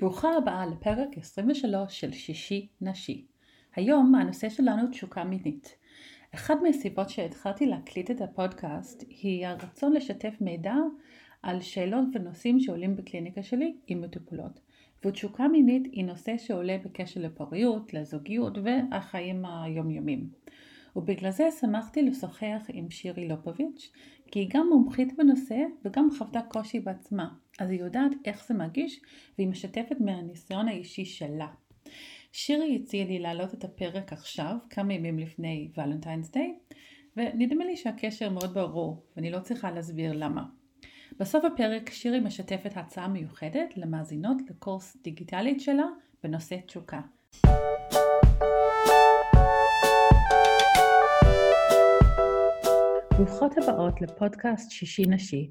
ברוכה הבאה לפרק 23 של שישי נשי. היום הנושא שלנו תשוקה מינית. אחת מהסיבות שהתחלתי להקליט את הפודקאסט היא הרצון לשתף מידע על שאלות ונושאים שעולים בקליניקה שלי עם מטופלות. ותשוקה מינית היא נושא שעולה בקשר לפוריות, לזוגיות והחיים היומיומיים. ובגלל זה שמחתי לשוחח עם שירי לופוביץ', כי היא גם מומחית בנושא וגם חוותה קושי בעצמה, אז היא יודעת איך זה מרגיש והיא משתפת מהניסיון האישי שלה. שירי הציעה לי להעלות את הפרק עכשיו, כמה ימים לפני ולנטיינס דיי, ונדמה לי שהקשר מאוד ברור, ואני לא צריכה להסביר למה. בסוף הפרק שירי משתפת הצעה מיוחדת למאזינות לקורס דיגיטלית שלה בנושא תשוקה. ברוכות הבאות לפודקאסט שישי נשי,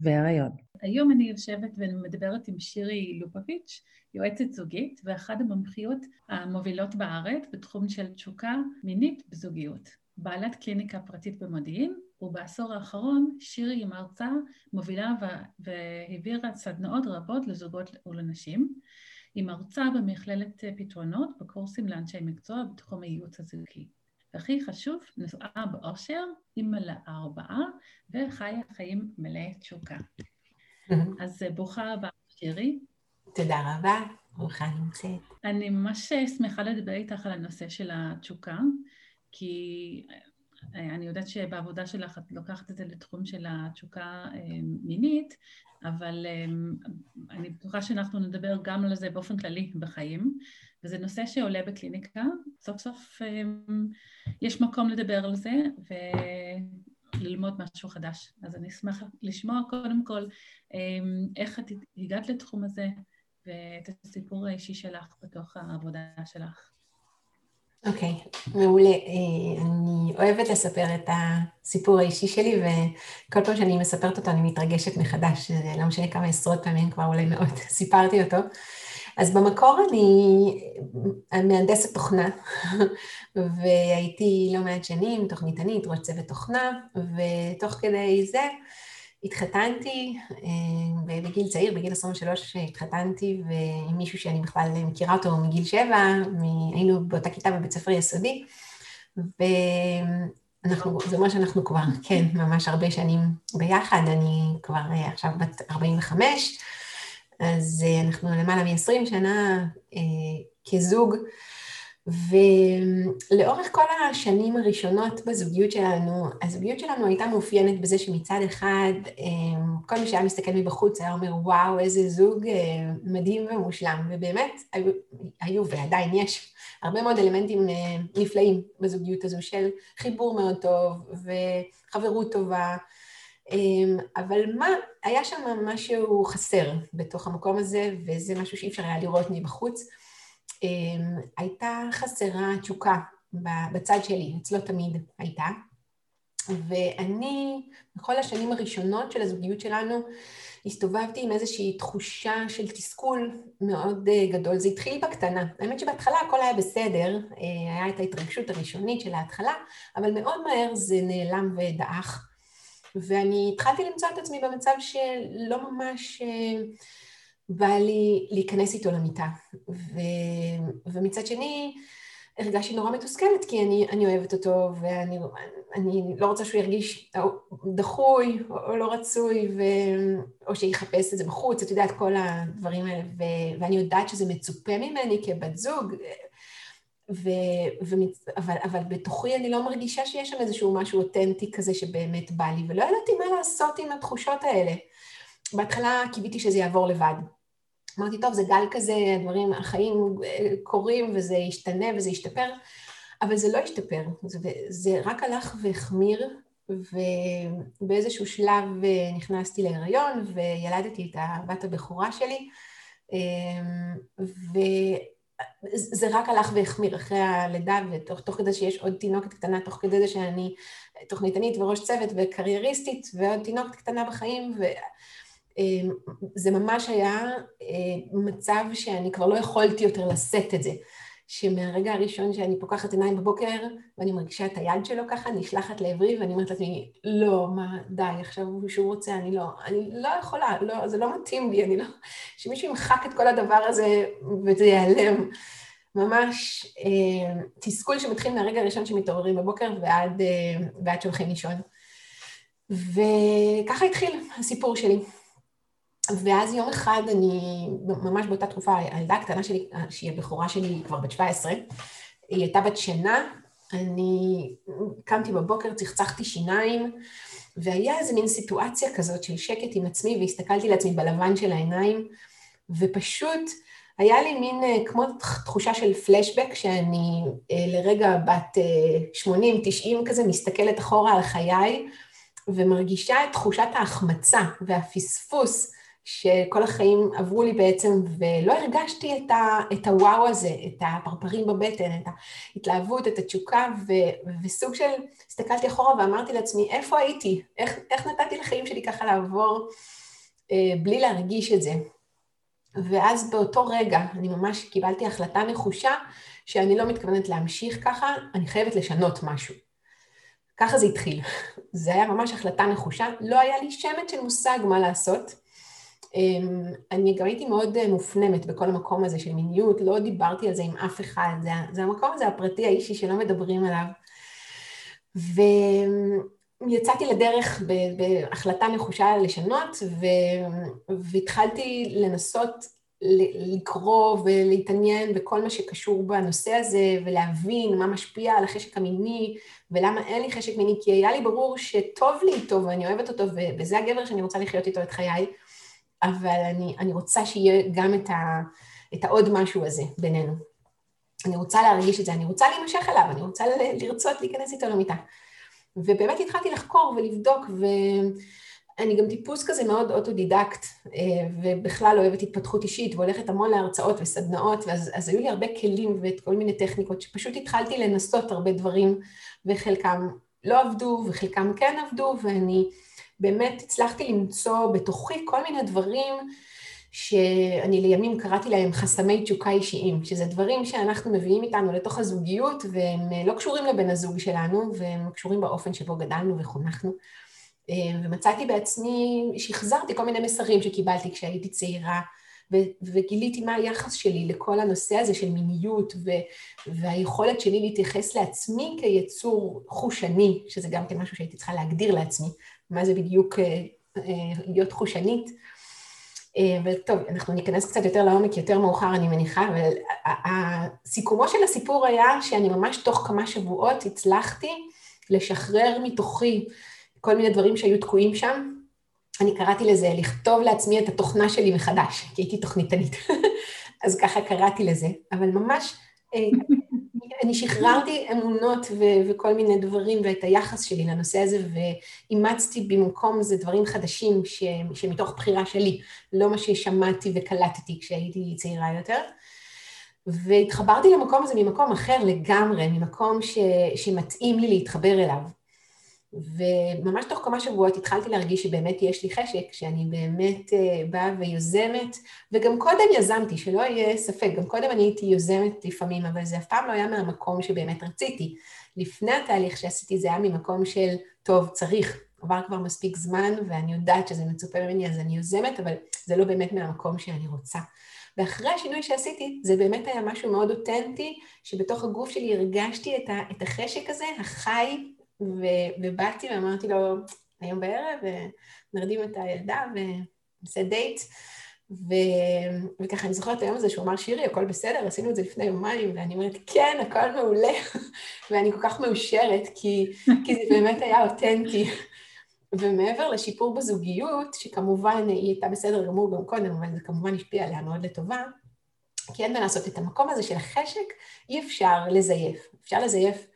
והריון. היום אני יושבת ומדברת עם שירי לופוביץ', יועצת זוגית ואחת המומחיות המובילות בארץ בתחום של תשוקה מינית בזוגיות. בעלת קליניקה פרטית במודיעין, ובעשור האחרון שירי היא מרצה מובילה והעבירה סדנאות רבות לזוגות ולנשים. היא מרצה במכללת פתרונות בקורסים לאנשי מקצוע בתחום הייעוץ הזוגי. והכי חשוב, נשואה באושר, אימא לארבעה, וחיה חיים מלאי תשוקה. אז אה, ברוכה הבאה, שירי. תודה רבה, ברוכה נמצאת. אני ממש שמחה לדבר איתך על הנושא של התשוקה, כי אה, אני יודעת שבעבודה שלך את לוקחת את זה לתחום של התשוקה אה, מינית, אבל אני בטוחה שאנחנו נדבר גם על זה באופן כללי בחיים, וזה נושא שעולה בקליניקה, סוף סוף יש מקום לדבר על זה, ללמוד משהו חדש. אז אני אשמח לשמוע קודם כל איך את הגעת לתחום הזה ואת הסיפור האישי שלך בתוך העבודה שלך. אוקיי, okay, מעולה. אה, אני אוהבת לספר את הסיפור האישי שלי, וכל פעם שאני מספרת אותו אני מתרגשת מחדש, לא משנה כמה עשרות פעמים כבר אולי מאות סיפרתי אותו. אז במקור אני מהנדסת תוכנה, והייתי לא מעט שנים תוכניתנית, ראש צוות תוכנה, ותוך כדי זה התחתנתי, אה, בגיל צעיר, בגיל 23 התחתנתי עם מישהו שאני בכלל מכירה אותו מגיל 7, היינו באותה כיתה בבית ספר יסודי, ואנחנו, זה אומר שאנחנו כבר, כן, ממש הרבה שנים ביחד, אני כבר אה, עכשיו בת 45, אז אה, אנחנו למעלה מ-20 שנה כזוג, ולאורך כל השנים הראשונות בזוגיות שלנו, הזוגיות שלנו הייתה מאופיינת בזה שמצד אחד, אה, כל מי שהיה מסתכל מבחוץ היה אומר, וואו, איזה זוג אה, מדהים ומושלם, ובאמת היו, היו ועדיין יש הרבה מאוד אלמנטים אה, נפלאים בזוגיות הזו של חיבור מאוד טוב וחברות טובה. אמ, אבל מה, היה שם משהו חסר בתוך המקום הזה, וזה משהו שאי אפשר היה לראות מבחוץ. אמ, הייתה חסרה תשוקה בצד שלי, אצלו תמיד הייתה. ואני, בכל השנים הראשונות של הזוגיות שלנו, הסתובבתי עם איזושהי תחושה של תסכול מאוד אה, גדול. זה התחיל בקטנה. האמת שבהתחלה הכל היה בסדר, אה, היה את ההתרגשות הראשונית של ההתחלה, אבל מאוד מהר זה נעלם ודעך. ואני התחלתי למצוא את עצמי במצב שלא ממש אה, בא לי להיכנס איתו למיטה. ו, ומצד שני, הרגשתי נורא מתוסכלת, כי אני, אני אוהבת אותו, ואני אני לא רוצה שהוא ירגיש דחוי או, לא רצוי, ו, או שיחפש את זה בחוץ, את יודעת, כל הדברים האלה, ו, ואני יודעת שזה מצופה ממני כבת זוג, ו, ו, אבל, אבל בתוכי אני לא מרגישה שיש שם איזשהו משהו אותנטי כזה שבאמת בא לי, ולא ידעתי מה לעשות עם התחושות האלה. בהתחלה קיוויתי שזה יעבור לבד. אמרתי, טוב, זה גל כזה, הדברים, החיים אה, קורים וזה ישתנה וזה ישתפר, אבל זה לא השתפר, זה, זה רק הלך והחמיר, ובאיזשהו שלב אה, נכנסתי להיריון וילדתי את הבת הבכורה שלי, אמ, ו... זה רק הלך והחמיר אחרי הלידה, ותוך כדי שיש עוד תינוקת קטנה, תוך כדי זה שאני תוכניתנית וראש צוות וקרייריסטית, ועוד תינוקת קטנה בחיים, וזה ממש היה מצב שאני כבר לא יכולתי יותר לשאת את זה. שמהרגע הראשון שאני פוקחת עיניים בבוקר ואני מרגישה את היד שלו ככה, נשלחת לעברי ואני אומרת לעצמי, לא, מה, די, עכשיו שהוא רוצה, אני לא, אני לא יכולה, לא, זה לא מתאים לי, אני לא... שמישהו ימחק את כל הדבר הזה וזה ייעלם. ממש אה, תסכול שמתחיל מהרגע הראשון שמתעוררים בבוקר ועד, אה, ועד שהולכים לישון. וככה התחיל הסיפור שלי. ואז יום אחד אני, ממש באותה תקופה, הילדה הקטנה שלי, שהיא הבכורה שלי כבר בת 17, היא הייתה בת שינה, אני קמתי בבוקר, צחצחתי שיניים, והיה איזה מין סיטואציה כזאת של שקט עם עצמי, והסתכלתי לעצמי בלבן של העיניים, ופשוט היה לי מין אה, כמו תחושה של פלשבק, שאני אה, לרגע בת 80-90 אה, כזה, מסתכלת אחורה על חיי, ומרגישה את תחושת ההחמצה והפספוס שכל החיים עברו לי בעצם, ולא הרגשתי את, ה, את הוואו הזה, את הפרפרים בבטן, את ההתלהבות, את התשוקה, ו, וסוג של, הסתכלתי אחורה ואמרתי לעצמי, איפה הייתי? איך, איך נתתי לחיים שלי ככה לעבור אה, בלי להרגיש את זה? ואז באותו רגע אני ממש קיבלתי החלטה נחושה שאני לא מתכוונת להמשיך ככה, אני חייבת לשנות משהו. ככה זה התחיל. זה היה ממש החלטה נחושה, לא היה לי שמץ של מושג מה לעשות. אמ, אני גם הייתי מאוד אה, מופנמת בכל המקום הזה של מיניות, לא דיברתי על זה עם אף אחד, זה, זה המקום הזה הפרטי האישי שלא מדברים עליו. ויצאתי לדרך בהחלטה נחושה לשנות, ו... והתחלתי לנסות לקרוא ולהתעניין בכל מה שקשור בנושא הזה, ולהבין מה משפיע על החשק המיני, ולמה אין לי חשק מיני, כי היה לי ברור שטוב לי איתו ואני אוהבת אותו, וזה הגבר שאני רוצה לחיות איתו את חיי. אבל אני, אני רוצה שיהיה גם את, ה, את העוד משהו הזה בינינו. אני רוצה להרגיש את זה, אני רוצה להימשך אליו, אני רוצה לרצות להיכנס איתו למיטה. ובאמת התחלתי לחקור ולבדוק, ואני גם טיפוס כזה מאוד אוטודידקט, אה, ובכלל אוהבת התפתחות אישית, והולכת המון להרצאות וסדנאות, ואז, אז היו לי הרבה כלים ואת כל מיני טכניקות, שפשוט התחלתי לנסות הרבה דברים, וחלקם לא עבדו, וחלקם כן עבדו, ואני... באמת הצלחתי למצוא בתוכי כל מיני דברים שאני לימים קראתי להם חסמי תשוקה אישיים, שזה דברים שאנחנו מביאים איתנו לתוך הזוגיות והם לא קשורים לבן הזוג שלנו והם קשורים באופן שבו גדלנו וחונכנו. אה, ומצאתי בעצמי, שחזרתי כל מיני מסרים שקיבלתי כשהייתי צעירה, וגיליתי מה היחס שלי לכל הנושא הזה של מיניות והיכולת שלי להתייחס לעצמי כיצור חושני, שזה גם כן משהו שהייתי צריכה להגדיר לעצמי, מה זה בדיוק אה, אה, להיות חושנית. אה, וטוב, אנחנו ניכנס קצת יותר לעומק יותר מאוחר, אני מניחה, אבל סיכומו של הסיפור היה שאני ממש תוך כמה שבועות הצלחתי לשחרר מתוכי כל מיני דברים שהיו תקועים שם. אני קראתי לזה לכתוב לעצמי את התוכנה שלי מחדש, כי הייתי תוכניתנית. אז ככה קראתי לזה, אבל ממש אני שחררתי אמונות ו- וכל מיני דברים ואת היחס שלי לנושא הזה ואימצתי במקום זה דברים חדשים ש- שמתוך בחירה שלי, לא מה ששמעתי וקלטתי כשהייתי צעירה יותר. והתחברתי למקום הזה ממקום אחר לגמרי, ממקום ש- שמתאים לי להתחבר אליו. וממש תוך כמה שבועות התחלתי להרגיש שבאמת יש לי חשק, שאני באמת uh, באה ויוזמת, וגם קודם יזמתי, שלא יהיה ספק, גם קודם אני הייתי יוזמת לפעמים, אבל זה אף פעם לא היה מהמקום שבאמת רציתי. לפני התהליך שעשיתי זה היה ממקום של, טוב, צריך, עבר כבר מספיק זמן, ואני יודעת שזה מצופה ממני, אז אני יוזמת, אבל זה לא באמת מהמקום שאני רוצה. ואחרי השינוי שעשיתי, זה באמת היה משהו מאוד אותנטי, שבתוך הגוף שלי הרגשתי את החשק הזה, החי ובאתי ואמרתי לו, היום בערב, נרדים את הילדה ונעשה דייט. ו... וככה אני זוכרת היום הזה שהוא אמר, שירי, הכל בסדר, עשינו את זה לפני יומיים, ואני אומרת, כן, הכל מעולה, ואני כל כך מאושרת, כי, כי זה באמת היה אותנטי. ומעבר לשיפור בזוגיות, שכמובן היא הייתה בסדר גמור גם קודם, אבל זה כמובן השפיע עליה מאוד לטובה, כי אין מה לעשות את המקום הזה של החשק, אי אפשר לזייף. אפשר לזייף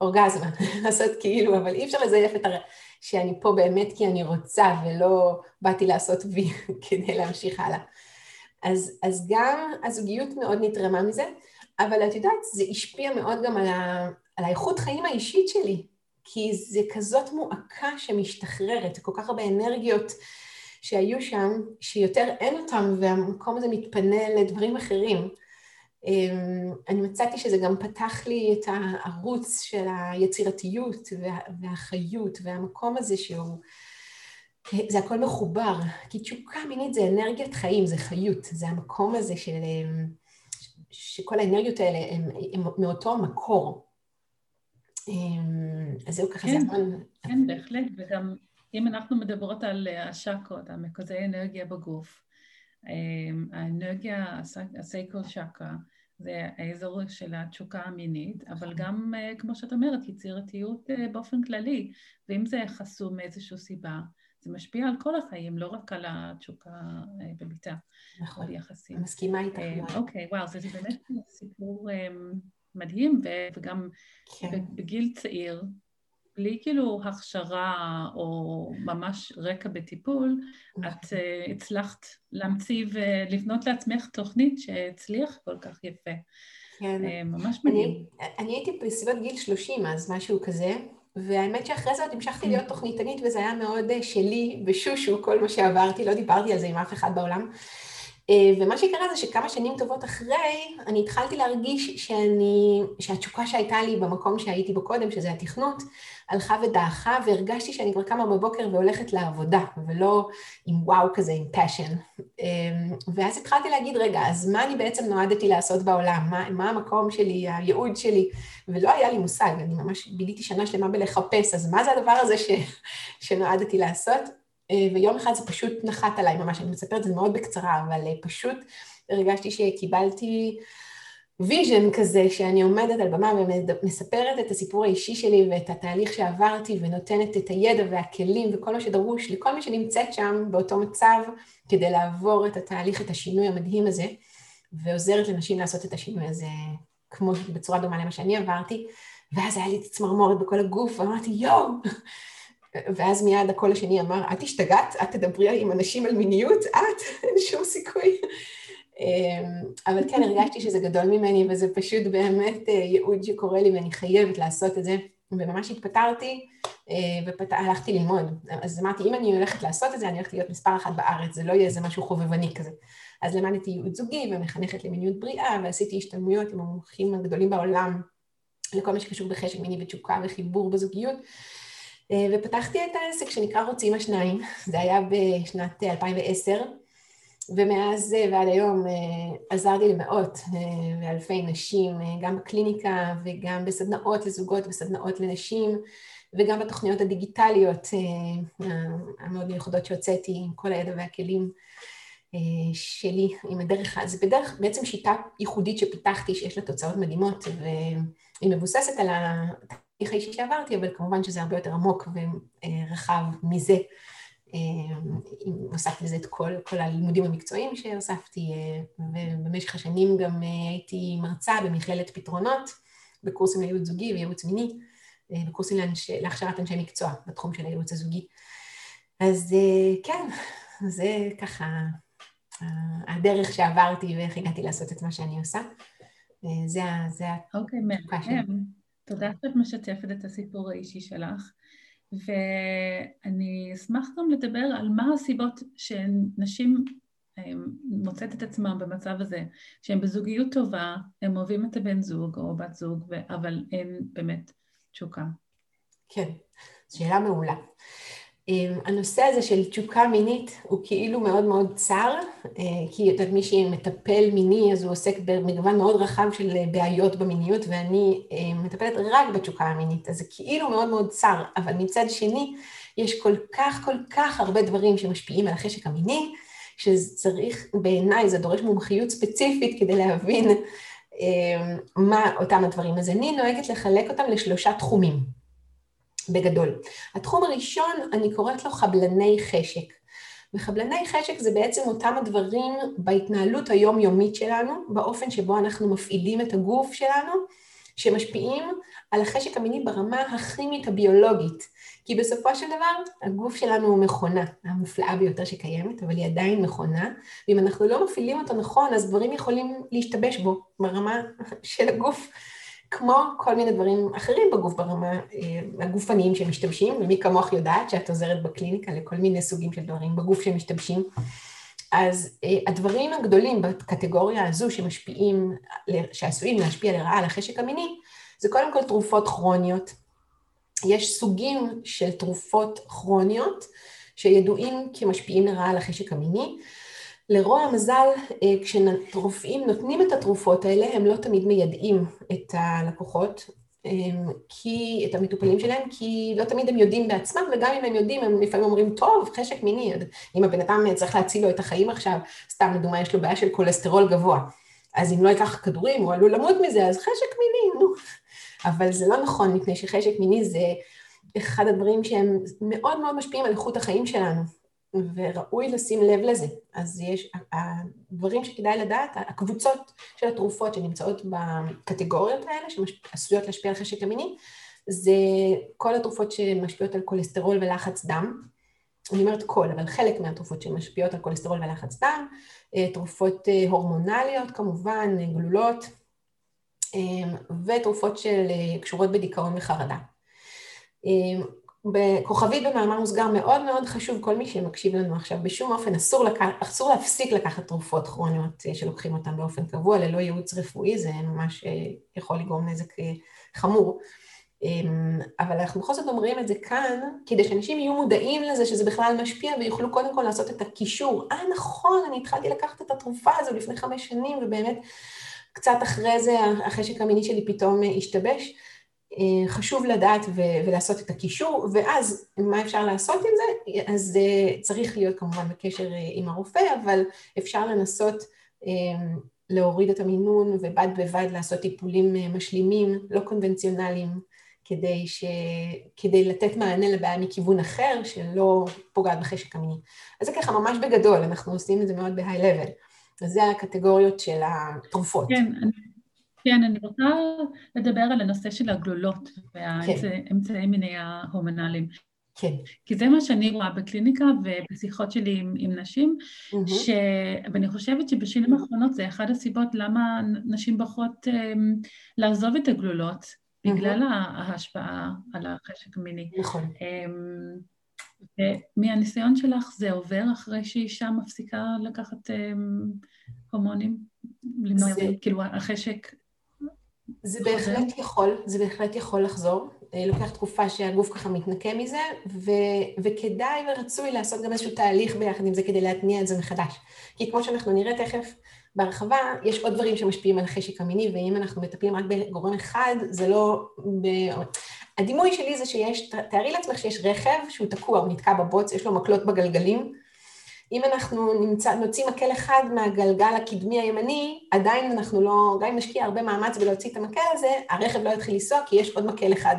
אורגזמה, לעשות כאילו, אבל אי אפשר לזייף את הר... שאני פה באמת כי אני רוצה ולא באתי לעשות וי כדי להמשיך הלאה. אז, אז גם הזוגיות מאוד נתרמה מזה, אבל את יודעת, זה השפיע מאוד גם על, ה, על האיכות חיים האישית שלי, כי זה כזאת מועקה שמשתחררת, כל כך הרבה אנרגיות שהיו שם, שיותר אין אותם, והמקום הזה מתפנה לדברים אחרים. אמ, אני מצאתי שזה גם פתח לי את הערוץ של היצירתיות והחיות והמקום הזה שהוא, זה הכל מחובר, כי תשוקה מינית זה אנרגיית חיים, זה חיות, זה המקום הזה של, אמ, שכל האנרגיות האלה הן מאותו מקור. אמ, אז זהו ככה, כן, זה המון... כן, בהחלט, וגם אם אנחנו מדברות על השקות, המרכזי אנרגיה בגוף, האנרגיה, הסייקל שקה, זה האזור של התשוקה המינית, אבל נכון. גם, אה, כמו שאת אומרת, יצירתיות אה, באופן כללי, ואם זה חסום מאיזושהי סיבה, זה משפיע על כל החיים, לא רק על התשוקה אה, בביתה. נכון, אני מסכימה איתך. אוקיי, וואו, זה באמת סיפור מדהים, וגם כן. בגיל צעיר, בלי כאילו הכשרה או ממש רקע בטיפול. את uh, הצלחת להמציא ולבנות לעצמך תוכנית שהצליח כל כך יפה. כן. Uh, ממש מדהים. אני, אני הייתי בסביבות גיל 30 אז, משהו כזה, והאמת שאחרי זה עוד המשכתי להיות תוכניתנית וזה היה מאוד אה, שלי ושושו כל מה שעברתי, לא דיברתי על זה עם אף אחד בעולם. אה, ומה שקרה זה שכמה שנים טובות אחרי, אני התחלתי להרגיש שאני, שהתשוקה שהייתה לי במקום שהייתי בו קודם, שזה התכנות, הלכה ודעכה, והרגשתי שאני כבר קמה בבוקר והולכת לעבודה, ולא עם וואו כזה, עם passion. אה, ואז התחלתי להגיד, רגע, אז מה אני בעצם נועדתי לעשות בעולם? מה, מה המקום שלי, הייעוד שלי? ולא היה לי מושג, אני ממש ביליתי שנה שלמה בלחפש, אז מה זה הדבר הזה ש, שנועדתי לעשות? אה, ויום אחד זה פשוט נחת עליי ממש, אני מספרת את זה מאוד בקצרה, אבל אה, פשוט הרגשתי שקיבלתי vision כזה, שאני עומדת על במה ומספרת את הסיפור האישי שלי ואת התהליך שעברתי ונותנת את הידע והכלים וכל מה שדרוש לכל מי שנמצאת שם באותו מצב כדי לעבור את התהליך, את השינוי המדהים הזה, ועוזרת לנשים לעשות את השינוי הזה כמו בצורה דומה למה שאני עברתי, ואז היה לי את צמרמורת בכל הגוף, ואמרתי, יואו, ואז מיד הקול השני אמר, את השתגעת? את תדברי עם אנשים על מיניות? את? אין שום סיכוי. אמ, אבל כן, הרגשתי שזה גדול ממני, וזה פשוט באמת אה, ייעוד שקורה לי ואני חייבת לעשות את זה. וממש התפטרתי אה, והלכתי ללמוד. אז אמרתי, אם אני הולכת לעשות את זה, אני הולכת להיות מספר אחת בארץ, זה לא יהיה איזה משהו חובבני כזה. אז למדתי ייעוד זוגי ומחנכת למיניות בריאה, ועשיתי השתלמויות עם המומחים הגדולים בעולם לכל מה שקשור בחשק מיני ותשוקה וחיבור בזוגיות. אה, ופתחתי את העסק שנקרא רוצים השניים, זה היה בשנת 2010, ומאז אה, ועד היום אה, עזרתי למאות ואלפי נשים, גם בקליניקה וגם בסדנאות לזוגות וסדנאות לנשים, וגם בתוכניות הדיגיטליות המאוד מיוחדות שהוצאתי עם כל הידע והכלים שלי, עם הדרך, זה בדרך, בעצם שיטה ייחודית שפיתחתי שיש לה תוצאות מדהימות, והיא מבוססת על התהליך האישי שעברתי, אבל כמובן שזה הרבה יותר עמוק ורחב מזה. הוספתי לזה את כל, כל הלימודים המקצועיים שהוספתי, ובמשך השנים גם הייתי מרצה במכללת פתרונות, בקורסים לייעוץ זוגי וייעוץ מיני, בקורסים לאנש, להכשרת אנשי מקצוע בתחום של הייעוץ הזוגי. אז כן, זה ככה הדרך שעברתי ואיך הגעתי לעשות את מה שאני עושה. זה, זה אוקיי, מהמם. תודה שאת משתפת את הסיפור האישי שלך, ואני אשמח גם לדבר על מה הסיבות שנשים מוצאת את עצמם במצב הזה, שהם בזוגיות טובה, הם אוהבים את הבן זוג או בת זוג, אבל אין באמת תשוקה. כן, שאלה מעולה. אמ, הנושא הזה של תשוקה מינית הוא כאילו מאוד מאוד צר, אה, כי את יודעת מי שמטפל מיני אז הוא עוסק במגוון מאוד רחב של בעיות במיניות ואני אה, מטפלת רק בתשוקה המינית, אז זה כאילו מאוד מאוד צר, אבל מצד שני יש כל כך כל כך הרבה דברים שמשפיעים על החשק המיני, שצריך, בעיניי זה דורש מומחיות ספציפית כדי להבין מה אותם הדברים. אז אני נוהגת לחלק אותם לשלושה תחומים. בגדול. התחום הראשון, אני קוראת לו חבלני חשק. וחבלני חשק זה בעצם אותם הדברים בהתנהלות היומיומית שלנו, באופן שבו אנחנו מפעילים את הגוף שלנו, שמשפיעים על החשק המיני ברמה הכימית הביולוגית. כי בסופו של דבר, הגוף שלנו הוא מכונה, המופלאה ביותר שקיימת, אבל היא עדיין מכונה, ואם אנחנו לא מפעילים אותו נכון, אז דברים יכולים להשתבש בו ברמה של הגוף. כמו כל מיני דברים אחרים בגוף, ברמה אה, הגופניים שמשתמשים, ומי כמוך יודעת שאת עוזרת בקליניקה לכל מיני סוגים של דברים בגוף שמשתמשים. אז אה, הדברים הגדולים בקטגוריה הזו שמשפיעים, שעשויים להשפיע לרעה על החשק המיני, זה קודם כל תרופות כרוניות. יש סוגים של תרופות כרוניות שידועים כמשפיעים לרעה על החשק המיני. לרוע המזל, אה, כשרופאים נותנים את התרופות האלה, הם לא תמיד מיידעים את הלקוחות, כי, את המטופלים שלהם, כי לא תמיד הם יודעים בעצמם, וגם אם הם יודעים, הם לפעמים אומרים, טוב, חשק מיני, אם הבן אדם צריך להציל לו את החיים עכשיו, סתם לדוגמה, יש לו בעיה של כולסטרול גבוה, אז אם לא ייקח כדורים, הוא עלול למות מזה, אז חשק מיני, נו. אבל זה לא נכון, מפני שחשק מיני זה אחד הדברים שהם מאוד מאוד משפיעים על איכות החיים שלנו. וראוי לשים לב לזה. אז יש, הדברים שכדאי לדעת, הקבוצות של התרופות שנמצאות בקטגוריות האלה, שעשויות להשפיע על חשק המיני, זה כל התרופות שמשפיעות על כולסטרול ולחץ דם. אני אומרת כל, אבל חלק מהתרופות שמשפיעות על כולסטרול ולחץ דם, אה, תרופות אה, הורמונליות כמובן, גלולות, אה, ותרופות שקשורות בדיכאון וחרדה. בכוכבית במאמר מוסגר מאוד מאוד חשוב, כל מי שמקשיב לנו עכשיו, בשום אופן אסור, לקח, אסור להפסיק לקחת תרופות כרוניות אה, שלוקחים אותן באופן קבוע, ללא ייעוץ רפואי, זה ממש אה, יכול לגרום נזק אה, חמור. אמ, אבל אנחנו בכל זאת אומרים את זה כאן, כדי שאנשים יהיו מודעים לזה שזה בכלל משפיע ויוכלו קודם כל לעשות את הקישור. אה, נכון, אני התחלתי לקחת את התרופה הזו לפני חמש שנים, ובאמת קצת אחרי זה החשק המיני שלי פתאום השתבש. אה, חשוב לדעת ולעשות את הקישור, ואז מה אפשר לעשות עם זה? אז אה, צריך להיות כמובן בקשר אה, עם הרופא, אבל אפשר לנסות להוריד את המינון ובד בבד לעשות טיפולים משלימים, לא קונבנציונליים, כדי, ש... כדי לתת מענה לבעיה מכיוון אחר שלא פוגעת בחשק המיני. אז זה ככה ממש בגדול, אנחנו עושים את זה מאוד בהיי-לבל. אז זה הקטגוריות של התרופות. כן, אני כן, אני רוצה לדבר על הנושא של הגלולות והאמצעי כן. מיני ההורמונליים. כן. כי זה מה שאני רואה בקליניקה ובשיחות שלי עם, עם נשים, mm-hmm. ש... ואני חושבת שבשנים האחרונות זה אחת הסיבות למה נשים בוחרות um, לעזוב את הגלולות, mm-hmm. בגלל ההשפעה על החשק המיני. נכון. Um, ומהניסיון שלך זה עובר אחרי שאישה מפסיקה לקחת um, הורמונים? למנוע, זה... כאילו החשק זה בהחלט יכול, זה בהחלט יכול לחזור. אה, לוקח תקופה שהגוף ככה מתנקה מזה, ו, וכדאי ורצוי לעשות גם איזשהו תהליך ביחד עם זה כדי להתניע את זה מחדש. כי כמו שאנחנו נראה תכף בהרחבה, יש עוד דברים שמשפיעים על החשק המיני, ואם אנחנו מטפלים רק בגורם אחד, זה לא... ב... הדימוי שלי זה שיש, תארי לעצמך שיש רכב שהוא תקוע, הוא נתקע בבוץ, יש לו מקלות בגלגלים, אם אנחנו נמצא, נוציא מקל אחד מהגלגל הקדמי הימני, עדיין אנחנו לא, גם אם נשקיע הרבה מאמץ בלהוציא את המקל הזה, הרכב לא יתחיל לנסוע כי יש עוד מקל אחד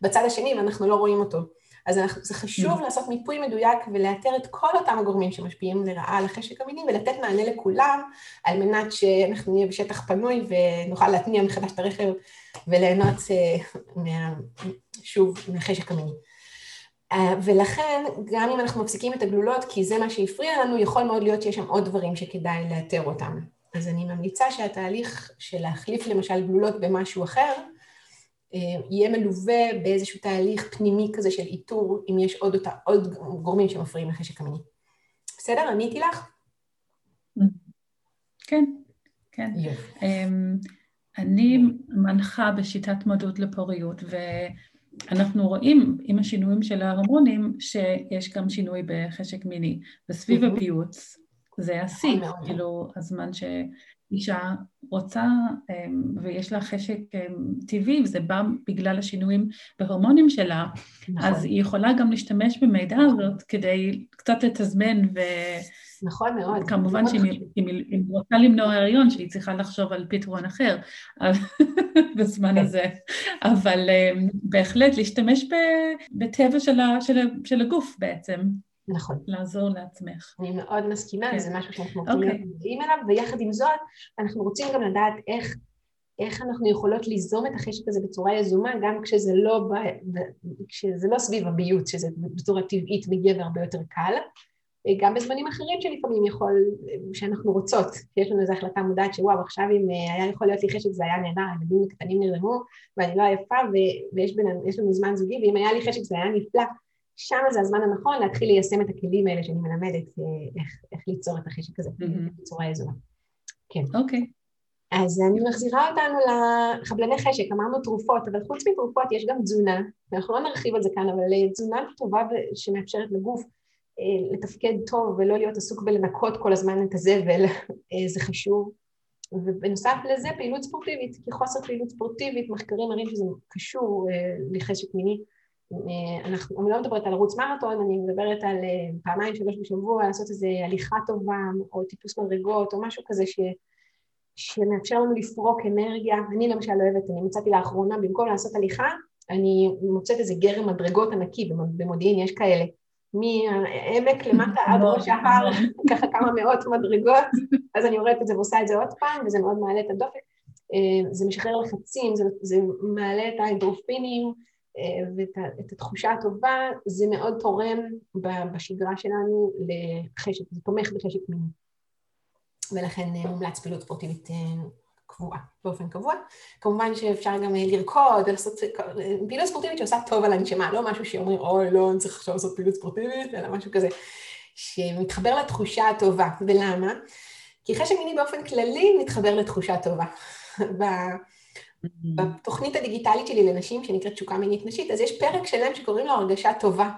בצד השני ואנחנו לא רואים אותו. אז אנחנו, זה חשוב mm. לעשות מיפוי מדויק ולאתר את כל אותם הגורמים שמשפיעים לרעה על החשק המיני ולתת מענה לכולם, על מנת שאנחנו נהיה בשטח פנוי ונוכל להתניע מחדש את הרכב וליהנות מה, שוב מהחשק המיני. אה, ולכן, גם אם אנחנו מפסיקים את הגלולות, כי זה מה שהפריע לנו, יכול מאוד להיות שיש שם עוד דברים שכדאי לאתר אותם. אז אני ממליצה שהתהליך של להחליף למשל גלולות במשהו אחר, אה, יהיה מלווה באיזשהו תהליך פנימי כזה של איתור, אם יש עוד, אותה, עוד גורמים שמפריעים לחשק המיני. בסדר? עניתי לך? כן, כן. אמ, אני מנחה בשיטת מודעות לפוריות, ו... אנחנו רואים עם השינויים של ההרמונים שיש גם שינוי בחשק מיני. וסביב הפיוץ זה השיא, נכון כאילו הזמן שאישה רוצה אמ, ויש לה חשק אמ, טבעי, וזה בא בגלל השינויים בהורמונים שלה, נכון. אז היא יכולה גם להשתמש במידע הזאת כדי קצת לתזמן ו... נכון מאוד. כמובן שאם היא רוצה למנוע הריון, שהיא צריכה לחשוב על פתרון אחר בזמן כן. הזה, אבל אמ, בהחלט להשתמש בטבע של הגוף בעצם. נכון. לעזור לעצמך. אני מאוד מסכימה, כן. זה משהו שאנחנו okay. להיות מודעים אליו, ויחד עם זאת, אנחנו רוצים גם לדעת איך איך אנחנו יכולות ליזום את החשק הזה בצורה יזומה, גם כשזה לא, ב... כשזה לא סביב הביות, שזה בצורה טבעית מגיע והרבה יותר קל, גם בזמנים אחרים שלפעמים יכול, שאנחנו רוצות, שיש לנו איזו החלטה מודעת שוואו, עכשיו אם אה, היה יכול להיות לי חשק זה היה נהדר, הילדים הקטנים נרדמו ואני לא עייפה ויש בינינו, לנו זמן זוגי, ואם היה לי חשק זה היה נפלא, שם זה הזמן הנכון להתחיל ליישם את הכלים האלה שאני מלמדת, אה, איך, איך ליצור את החשק הזה mm-hmm. בצורה יזומה. כן. אוקיי. Okay. אז אני מחזירה אותנו לחבלני חשק, אמרנו תרופות, אבל חוץ מתרופות יש גם תזונה, ואנחנו לא נרחיב על זה כאן, אבל אה, תזונה טובה שמאפשרת לגוף אה, לתפקד טוב ולא להיות עסוק בלנקות כל הזמן את הזבל, זה חשוב. ובנוסף לזה פעילות ספורטיבית, כי חוסר פעילות ספורטיבית, מחקרים מראים שזה קשור לחשק מיני. אנחנו, אני לא מדברת על ערוץ מרתון, אני מדברת על פעמיים שלוש בשבוע, לעשות איזו הליכה טובה, או טיפוס מדרגות, או משהו כזה ש, שמאפשר לנו לפרוק אנרגיה. אני למשל אוהבת, אני מצאתי לאחרונה, במקום לעשות הליכה, אני מוצאת איזה גרם מדרגות ענקי, במודיעין יש כאלה. מהעמק למטה עד ראש ההר, ככה כמה מאות מדרגות, אז אני רואה את זה ועושה את זה עוד פעם, וזה מאוד מעלה את הדופק. אה, זה משחרר לחצים, זה, זה מעלה את האנדרופינים אה, ואת התחושה הטובה, זה מאוד תורם בשגרה שלנו לחשק, זה תומך בחשק מיני. ולכן אה, מומלץ פעילות ספורטיבית קבועה, באופן קבוע. כמובן שאפשר גם אה, לרקוד, לעשות פעילות ספורטיבית שעושה טוב על הנשמה, לא משהו שאומרים, אוי, לא, אני צריך עכשיו לעשות פעילות ספורטיבית, אלא משהו כזה שמתחבר לתחושה הטובה. ולמה? כי חשק מיני באופן כללי מתחבר לתחושה טובה. Mm-hmm. בתוכנית הדיגיטלית שלי לנשים, שנקראת תשוקה מינית נשית, אז יש פרק שלם שקוראים לו הרגשה טובה.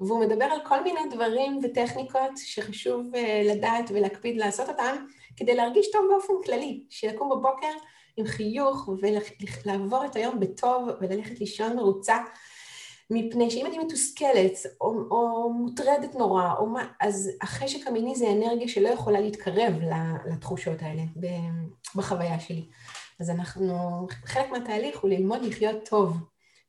והוא מדבר על כל מיני דברים וטכניקות שחשוב אה, לדעת ולהקפיד לעשות אותם, כדי להרגיש טוב באופן כללי, שלקום בבוקר עם חיוך ולעבור את היום בטוב וללכת לישון מרוצה, מפני שאם אני מתוסכלת או, או מוטרדת נורא, או מה, אז החשק המיני זה אנרגיה שלא יכולה להתקרב לתחושות האלה בחוויה שלי. אז אנחנו, חלק מהתהליך הוא ללמוד לחיות טוב,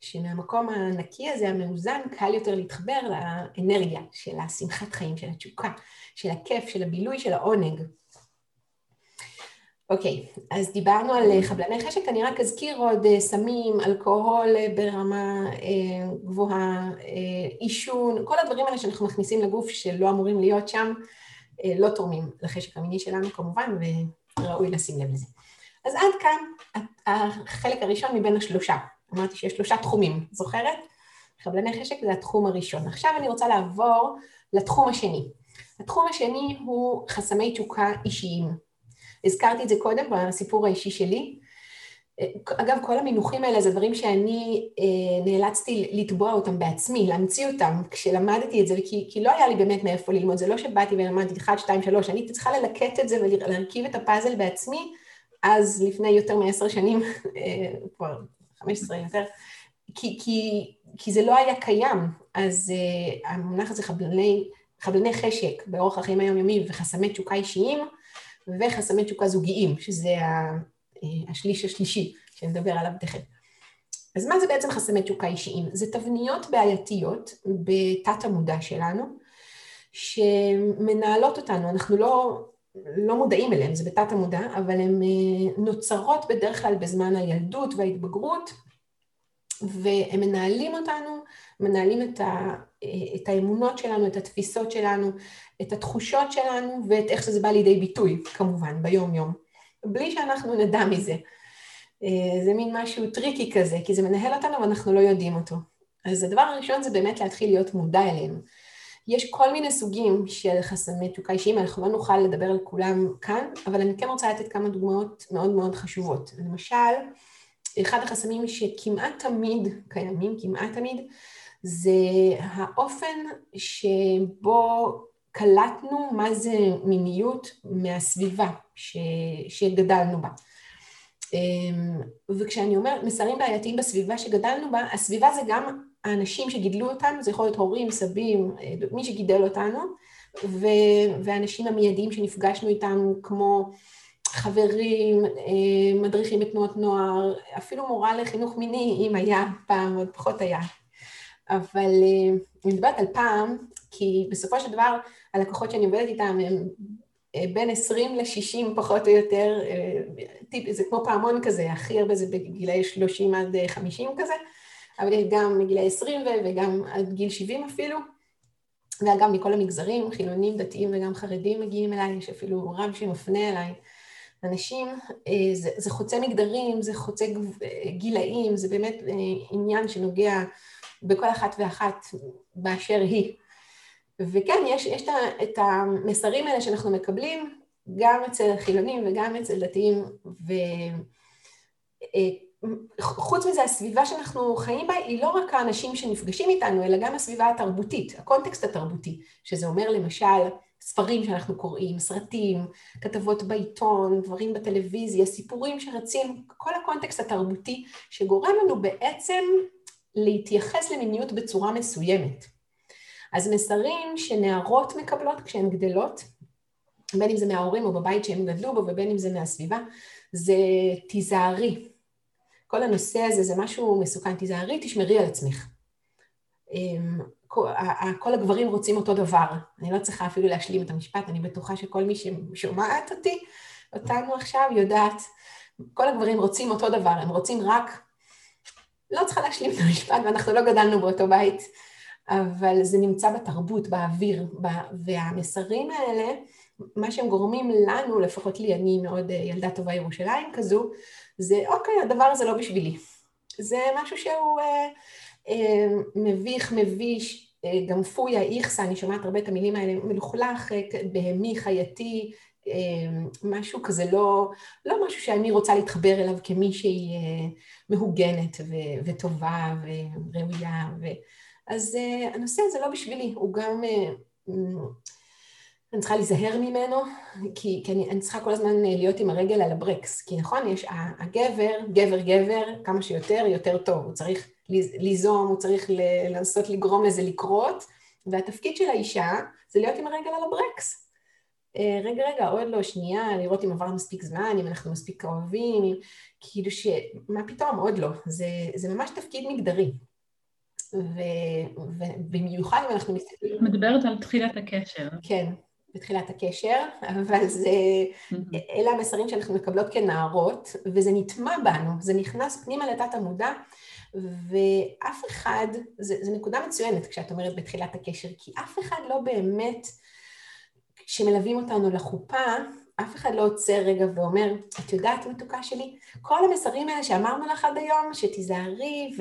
שמהמקום הנקי הזה, המאוזן, קל יותר להתחבר לאנרגיה של השמחת חיים, של התשוקה, של הכיף, של הבילוי, של העונג. אוקיי, okay, אז דיברנו על אה, חבלני חשק, אני רק אזכיר עוד אה, סמים, אלכוהול אה, ברמה גבוהה, עישון, כל הדברים האלה שאנחנו מכניסים לגוף שלא אמורים להיות שם, לא תורמים לחשק המיני שלנו כמובן, וראוי לשים לב לזה. אז עד כאן החלק הראשון מבין השלושה. אמרתי שיש שלושה תחומים, זוכרת? חבלני חשק זה התחום הראשון. עכשיו אני רוצה לעבור לתחום השני. התחום השני הוא חסמי תשוקה אישיים. הזכרתי את זה קודם בסיפור האישי שלי. אגב, כל המינוחים האלה זה דברים שאני אה, נאלצתי לתבוע אותם בעצמי, להמציא אותם כשלמדתי את זה, כי, כי לא היה לי באמת מאיפה ללמוד, זה לא שבאתי ולמדתי 1, 2, 3, אני הייתי צריכה ללקט את זה ולהרכיב את הפאזל בעצמי, אז לפני יותר מעשר שנים, אה, כבר 15 יותר, כי, כי, כי זה לא היה קיים, אז אה, המונח הזה חבלני, חבלני חשק באורח החיים היומיומי וחסמי תשוקה אישיים, וחסמי תשוקה זוגיים, שזה אה, השליש השלישי שנדבר עליו תכף. אז מה זה בעצם חסמי תשוקה אישיים? זה תבניות בעייתיות בתת המודע שלנו, שמנהלות אותנו, אנחנו לא, לא מודעים אליהן, זה בתת המודע, אבל הן אה, נוצרות בדרך כלל בזמן הילדות וההתבגרות, והם מנהלים אותנו, מנהלים את, ה, את האמונות שלנו, את התפיסות שלנו, את התחושות שלנו ואת איך שזה בא לידי ביטוי, כמובן, ביום-יום, בלי שאנחנו נדע מזה. אה, זה מין משהו tricky כזה, כי זה מנהל אותנו ואנחנו לא יודעים אותו. אז הדבר הראשון זה באמת להתחיל להיות מודע אליהם. יש כל מיני סוגים של חסמי תשוקה אישיים, אנחנו לא נוכל לדבר על כולם כאן, אבל אני כן רוצה לתת כמה דוגמאות מאוד מאוד חשובות. למשל, אחד החסמים שכמעט תמיד קיימים, כמעט תמיד, זה האופן שבו קלטנו מה זה מיניות מהסביבה ש... שגדלנו בה. אמ, וכשאני אומרת מסרים בעייתיים בסביבה שגדלנו בה, הסביבה זה גם האנשים שגידלו אותנו, זה יכול להיות הורים, סבים, מי שגידל אותנו, ו... והאנשים המיידיים שנפגשנו איתם כמו חברים, אה, מדריכים בתנועות נוער, אפילו מורה לחינוך מיני, אם היה פעם, עוד פחות היה. אבל אה, אני מדברת על פעם, כי בסופו של דבר הלקוחות שאני עובדת איתם הם בין 20 ל-60 פחות או יותר, זה כמו פעמון כזה, הכי הרבה זה בגילאי 30 עד 50 כזה, אבל יש גם מגילאי 20 וגם עד גיל 70 אפילו. ואגב, מכל המגזרים, חילונים, דתיים וגם חרדים מגיעים אליי, יש אפילו רב שמפנה אליי אנשים. אה, זה, זה חוצה מגדרים, זה חוצה גילאים, זה באמת אה, עניין שנוגע בכל אחת ואחת באשר היא. וכן, יש, יש את המסרים האלה שאנחנו מקבלים גם אצל חילונים וגם אצל דתיים, ו... חוץ מזה, הסביבה שאנחנו חיים בה היא לא רק האנשים שנפגשים איתנו, אלא גם הסביבה התרבותית, הקונטקסט התרבותי, שזה אומר למשל ספרים שאנחנו קוראים, סרטים, כתבות בעיתון, דברים בטלוויזיה, סיפורים שרצים, כל הקונטקסט התרבותי שגורם לנו בעצם להתייחס למיניות בצורה מסוימת. אז מסרים שנערות מקבלות כשהן גדלות, בין אם זה מההורים או בבית שהם גדלו בו ובין אם זה מהסביבה, זה תיזהרי, כל הנושא הזה זה משהו מסוכן, תיזהרי, תשמרי על עצמך. אמ, כל הגברים רוצים אותו דבר, אני לא צריכה אפילו להשלים את המשפט, אני בטוחה שכל מי ששומעת אותי, אותנו עכשיו, יודעת, כל הגברים רוצים אותו דבר, הם רוצים רק, לא צריכה להשלים את המשפט, ואנחנו לא גדלנו באותו בית, אבל זה נמצא בתרבות, באוויר, והמסרים האלה, מה שהם גורמים לנו, לפחות לי, אני מאוד ילדה טובה ירושלים כזו, זה אוקיי, הדבר הזה לא בשבילי. זה משהו שהוא אה, אה, מביך, מביש, אה, גם פויה, איכסה, אני שומעת הרבה את המילים האלה, מלוכלך, אה, בהמי, חייתי, אה, משהו כזה לא, לא משהו שאני רוצה להתחבר אליו כמישהי אה, מהוגנת ו- וטובה וראויה. ו... אז אה, הנושא הזה לא בשבילי, הוא גם... אה, אני צריכה להיזהר ממנו, כי, כי אני, אני צריכה כל הזמן להיות עם הרגל על הברקס, כי נכון, יש הגבר, גבר גבר, כמה שיותר, יותר טוב, הוא צריך ליזום, הוא צריך לנסות לגרום לזה לקרות, והתפקיד של האישה זה להיות עם הרגל על הברקס. אה, רגע, רגע, עוד לא, שנייה, לראות אם עבר מספיק זמן, אם אנחנו מספיק קרובים, כאילו ש... מה פתאום, עוד לא. זה, זה ממש תפקיד מגדרי. ובמיוחד אם אנחנו מסתכלים... מדברת על תחילת הקשר. כן, בתחילת הקשר, אבל זה, אלה המסרים שאנחנו מקבלות כנערות, וזה נטמע בנו, זה נכנס פנימה לתת המודע, ואף אחד, זו נקודה מצוינת כשאת אומרת בתחילת הקשר, כי אף אחד לא באמת, כשמלווים אותנו לחופה, אף אחד לא עוצר רגע ואומר, את יודעת מתוקה שלי, כל המסרים האלה שאמרנו לך עד היום, שתיזהרי,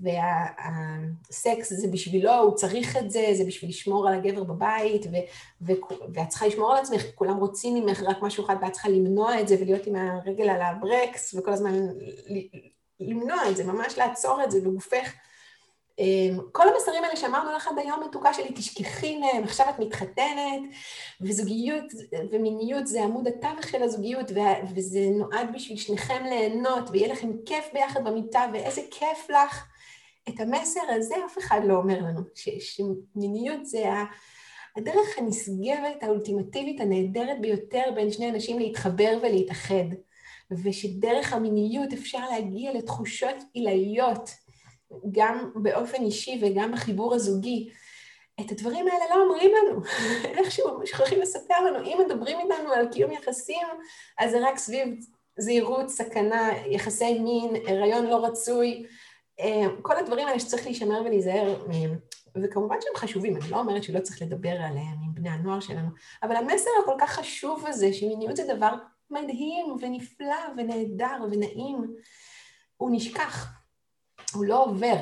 והסקס וה, זה בשבילו, הוא צריך את זה, זה בשביל לשמור על הגבר בבית, ו, ו, ואת צריכה לשמור על עצמך, כולם רוצים ממך רק משהו אחד, ואת צריכה למנוע את זה ולהיות עם הרגל על הברקס, וכל הזמן למנוע את זה, ממש לעצור את זה בגופך. אמ, כל המסרים האלה שאמרנו לך עד היום, מתוקה שלי, תשכחי מהם, עכשיו את מתחתנת, וזוגיות ומיניות זה עמוד התווך של הזוגיות, וזה נועד בשביל שניכם ליהנות, ויהיה לכם כיף ביחד במיטה, ואיזה כיף לך. את המסר הזה אף אחד לא אומר לנו, שמיניות זה הדרך הנשגבת, האולטימטיבית, הנהדרת ביותר בין שני אנשים להתחבר ולהתאחד, ושדרך המיניות אפשר להגיע לתחושות עילאיות. גם באופן אישי וגם בחיבור הזוגי. את הדברים האלה לא אומרים לנו, איכשהו שוכחים לספר לנו. אם מדברים איתנו על קיום יחסים, אז זה רק סביב זהירות, סכנה, יחסי מין, הריון לא רצוי, אה, כל הדברים האלה שצריך להישמר ולהיזהר מהם. וכמובן שהם חשובים, אני לא אומרת שלא צריך לדבר עליהם עם בני הנוער שלנו, אבל המסר הכל כך חשוב הזה, שמיניות זה דבר מדהים ונפלא ונהדר ונעים, הוא נשכח. הוא לא עובר.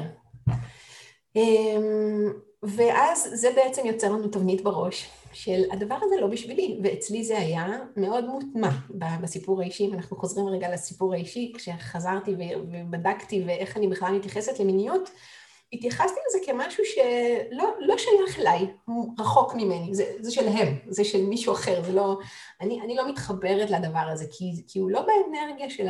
אמ, ואז זה בעצם יוצר לנו תבנית בראש של הדבר הזה לא בשבילי, ואצלי זה היה מאוד מוטמע בסיפור האישי, ואנחנו חוזרים רגע לסיפור האישי, כשחזרתי ובדקתי ואיך אני בכלל מתייחסת למיניות, התייחסתי לזה כמשהו שלא לא שייך אליי, הוא רחוק ממני, זה, זה שלהם, זה של מישהו אחר, זה לא... אני, אני לא מתחברת לדבר הזה, כי, כי הוא לא באנרגיה של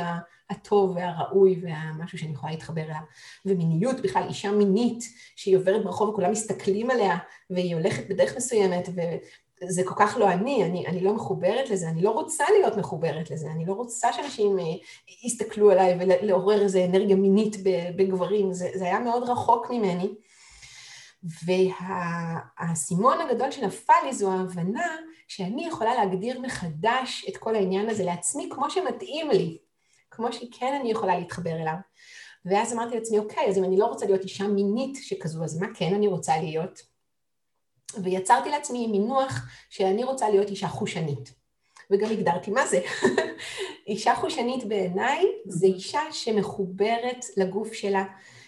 הטוב והראוי והמשהו שאני יכולה להתחבר אליו. ומיניות, בכלל אישה מינית שהיא עוברת ברחוב וכולם מסתכלים עליה, והיא הולכת בדרך מסוימת, ו, זה כל כך לא אני, אני, אני לא מחוברת לזה, אני לא רוצה להיות מחוברת לזה, אני לא רוצה שאנשים אה, יסתכלו עליי ולעורר איזו אנרגיה מינית בגברים, זה, זה היה מאוד רחוק ממני. והאסימון הגדול שנפל לי זו ההבנה שאני יכולה להגדיר מחדש את כל העניין הזה לעצמי כמו שמתאים לי, כמו שכן אני יכולה להתחבר אליו. ואז אמרתי לעצמי, אוקיי, אז אם אני לא רוצה להיות אישה מינית שכזו, אז מה כן אני רוצה להיות? ויצרתי לעצמי מינוח שאני רוצה להיות אישה חושנית. וגם הגדרתי מה זה. אישה חושנית בעיניי זה אישה שמחוברת לגוף שלה,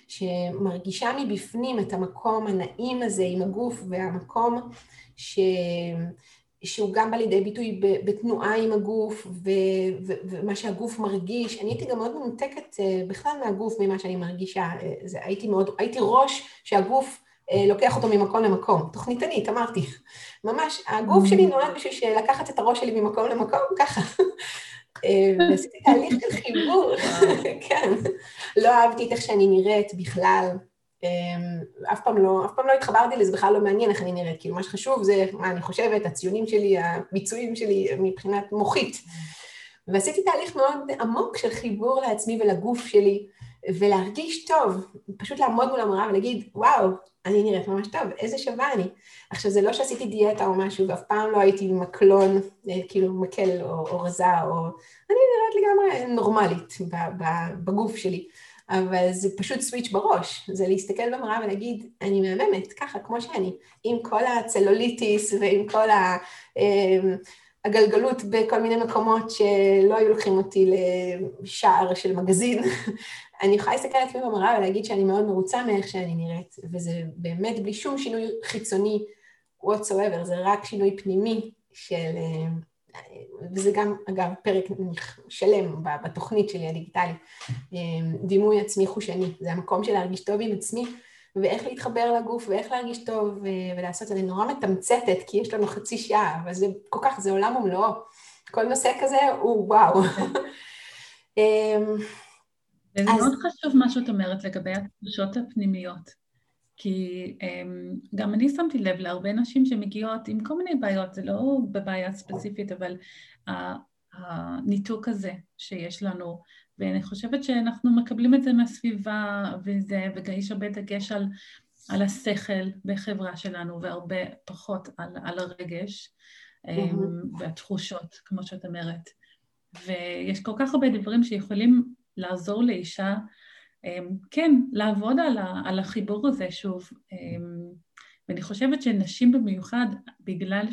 שמרגישה מבפנים את המקום הנעים הזה עם הגוף והמקום ש... שהוא גם בא לידי ביטוי בתנועה עם הגוף ו... ו... ומה שהגוף מרגיש. אני הייתי גם מאוד מנותקת אה, בכלל מהגוף ממה שאני מרגישה. אה, זה, הייתי, מאוד, הייתי ראש שהגוף לוקח אותו ממקום למקום. תוכניתנית, אמרתי. ממש, הגוף שלי נולד בשביל לקחת את הראש שלי ממקום למקום, ככה. אה, ועשיתי תהליך של חיבור, כן. לא אהבתי את איך שאני נראית בכלל. אה, אף פעם לא, אף פעם לא התחברתי לזה, בכלל לא מעניין איך אני נראית. כאילו, מה שחשוב זה מה אני חושבת, הציונים שלי, הביצועים שלי מבחינת מוחית. ועשיתי תהליך מאוד עמוק של חיבור לעצמי ולגוף שלי, ולהרגיש טוב, פשוט לעמוד מול המראה ולהגיד, וואו, אני נראית ממש טוב, איזה שווה אני. עכשיו, זה לא שעשיתי דיאטה או משהו, ואף פעם לא הייתי מקלון, אה, כאילו מקל או, או רזה, או... אני נראית לגמרי נורמלית בגוף שלי. אבל זה פשוט סוויץ' בראש, זה להסתכל במראה ולהגיד, אני מהממת, ככה, כמו שאני, עם כל הצלוליטיס ועם כל ה... הגלגלות בכל מיני מקומות שלא היו לוקחים אותי לשער של מגזין. אני יכולה להסתכל על עצמי במראה ולהגיד שאני מאוד מרוצה מאיך שאני נראית, וזה באמת בלי שום שינוי חיצוני whatsoever, זה רק שינוי פנימי של... וזה גם, אגב, פרק שלם בתוכנית שלי הדיגיטלית, דימוי עצמי חושני, זה המקום של להרגיש טוב עם עצמי, ואיך להתחבר לגוף, ואיך להרגיש טוב, ולעשות את זה. אני נורא מתמצתת, כי יש לנו חצי שעה, אבל זה כל כך, זה עולם ומלואו. כל נושא כזה הוא וואו. וזה אז... מאוד חשוב מה שאת אומרת לגבי התחושות הפנימיות. כי um, גם אני שמתי לב להרבה נשים שמגיעות עם כל מיני בעיות, זה לא בבעיה ספציפית, אבל הניתוק הזה שיש לנו, ואני חושבת שאנחנו מקבלים את זה מהסביבה, וזה, ויש הרבה דגש על, על השכל בחברה שלנו, והרבה פחות על, על הרגש mm-hmm. והתחושות, כמו שאת אומרת. ויש כל כך הרבה דברים שיכולים לעזור לאישה, אמ, כן, לעבוד על, ה, על החיבור הזה שוב. אמ, ואני חושבת שנשים במיוחד, בגלל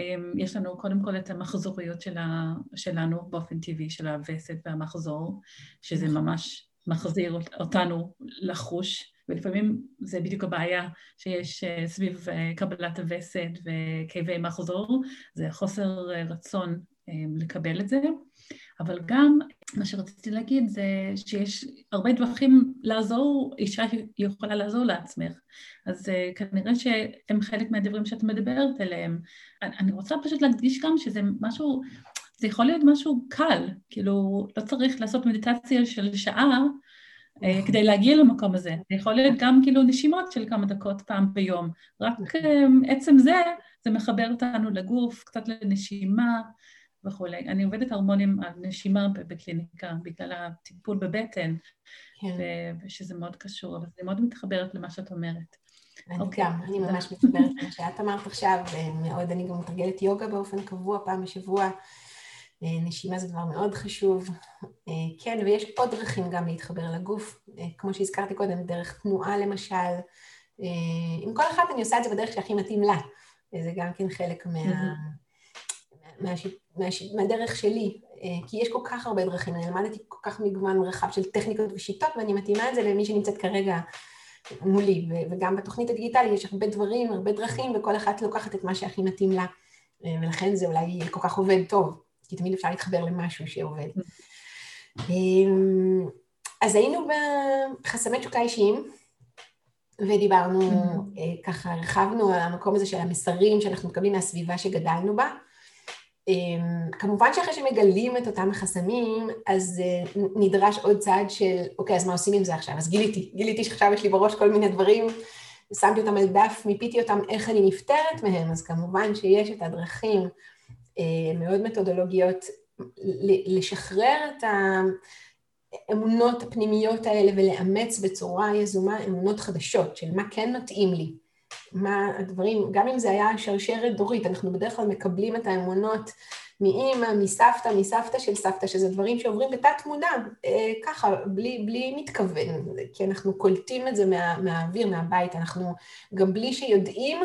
שיש לנו קודם כל את המחזוריות שלה, שלנו באופן טבעי, של הווסת והמחזור, שזה ממש מחזיר אותנו לחוש, ולפעמים זה בדיוק הבעיה שיש אה, סביב אה, קבלת הווסת וכאבי מחזור, זה חוסר רצון אמ, לקבל את זה. אבל גם מה שרציתי להגיד זה שיש הרבה דרכים לעזור, אישה יכולה לעזור לעצמך. אז uh, כנראה שהם חלק מהדברים שאת מדברת עליהם. אני, רוצה פשוט להדגיש גם שזה משהו, זה יכול להיות משהו קל, כאילו לא צריך לעשות מדיטציה של שעה uh, כדי להגיע למקום הזה. זה יכול להיות גם כאילו נשימות של כמה דקות פעם ביום. רק uh, עצם זה, זה מחבר אותנו לגוף, קצת לנשימה. וכולי. אני עובדת הרמונים על נשימה בקליניקה בגלל הטיפול בבטן, כן. ושזה מאוד קשור, אבל זה מאוד מתחברת למה שאת אומרת. אני אוקיי, גם, אני ממש מתחברת למה שאת אמרת עכשיו, מאוד, אני גם מתרגלת יוגה באופן קבוע פעם בשבוע. אה, נשימה זה דבר מאוד חשוב. אה, כן, ויש עוד דרכים גם להתחבר לגוף, אה, כמו שהזכרתי קודם, דרך תנועה למשל. עם כל אחת אני עושה את זה בדרך שהכי מתאים לה. זה גם כן חלק מה... מהש... מהש... מהדרך שלי, אה, כי יש כל כך הרבה דרכים, אני למדתי כל כך מגוון רחב של טכניקות ושיטות, ואני מתאימה את זה למי שנמצאת כרגע מולי, וגם בתוכנית הדיגיטלית יש הרבה דברים, הרבה דרכים, וכל אחת לוקחת את מה שהכי מתאים לה, אה, ולכן זה אולי כל כך עובד טוב, כי תמיד אפשר להתחבר למשהו שעובד. אמ, אז היינו בחסמי תשוקה אישיים, ודיברנו, אה, ככה הרחבנו על המקום הזה של המסרים שאנחנו מקבלים מהסביבה שגדלנו בה. אמ, כמובן שאחרי שמגלים את אותם החסמים, אז אה, נדרש עוד צעד של, אוקיי, אז מה עושים עם זה עכשיו? אז גיליתי, גיליתי שעכשיו יש לי בראש כל מיני דברים, שמתי אותם על דף, מיפיתי אותם, איך אני נפטרת מהם, אז כמובן שיש את הדרכים אה, מאוד מתודולוגיות לשחרר את, האמונות הפנימיות האלה ולאמץ בצורה יזומה אמונות חדשות של מה כן מתאים לי, מה הדברים, גם אם זה היה שרשרת דורית, אנחנו בדרך כלל מקבלים את האמונות מאימא, מסבתא, מסבתא של סבתא, שזה דברים שעוברים בתת מודע, אה, ככה, בלי, בלי מתכוון, כי אנחנו קולטים את זה מה, מהאוויר, מהבית, אנחנו גם בלי שיודעים,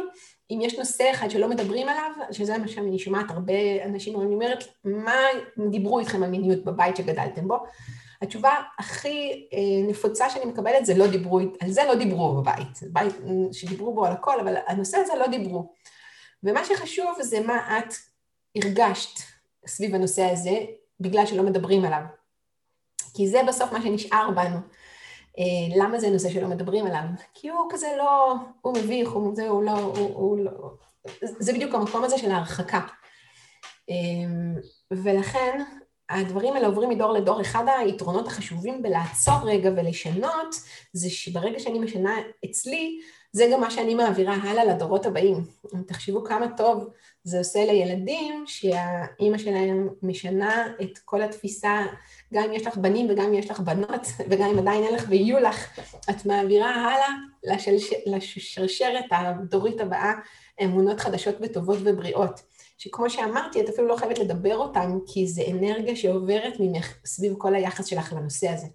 אם יש נושא אחד שלא מדברים עליו, שזה מה שאני שומעת הרבה אנשים אני אומרת, מה דיברו איתכם על מיניות בבית שגדלתם בו? התשובה הכי אה, נפוצה שאני מקבלת זה לא דיברו, על זה לא דיברו בבית, בית שדיברו בו על הכל, אבל הנושא הזה לא דיברו. ומה שחשוב זה מה את הרגשת סביב הנושא הזה, בגלל שלא מדברים עליו. כי זה בסוף מה שנשאר בנו. אה, למה זה נושא שלא מדברים עליו? כי הוא כזה לא, הוא מביך, הוא זה, הוא לא, הוא, הוא לא... זה בדיוק המקום הזה של ההרחקה. אה, ולכן הדברים האלה עוברים מדור לדור. אחד היתרונות החשובים בלעצור רגע ולשנות, זה שברגע שאני משנה אצלי, זה גם מה שאני מעבירה הלאה לדורות הבאים. תחשבו כמה טוב זה עושה לילדים שהאימא שלהם משנה את כל התפיסה, גם אם יש לך בנים וגם אם יש לך בנות, וגם אם עדיין אין לך ויהיו לך, את מעבירה הלאה. לשרשרת הדורית הבאה אמונות חדשות וטובות ובריאות. שכמו שאמרתי, את אפילו לא חייבת לדבר אותם, כי זה אנרגיה שעוברת ממך סביב כל היחס שלך לנושא הזה.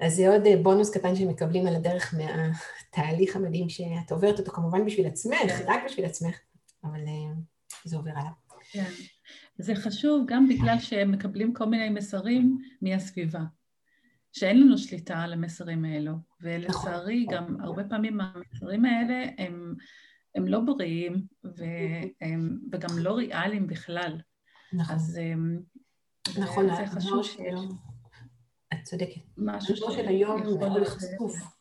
אז זה עוד אה, בונוס קטן שמקבלים על הדרך מהתהליך המדהים שאת עוברת אותו, כמובן בשביל עצמך, כן. רק בשביל עצמך, אבל אה, זה עובר הלאה. כן. זה חשוב גם בגלל שהם מקבלים כל מיני מסרים מהסביבה, שאין לנו שליטה על המסרים האלו, ולצערי נכון. גם הרבה פעמים המסרים האלה הם, הם לא בריאים והם, וגם לא ריאליים בכלל. נכון. אז נכון, זה חשוב שיש... את צודקת. משהו של היום מאוד חשוף.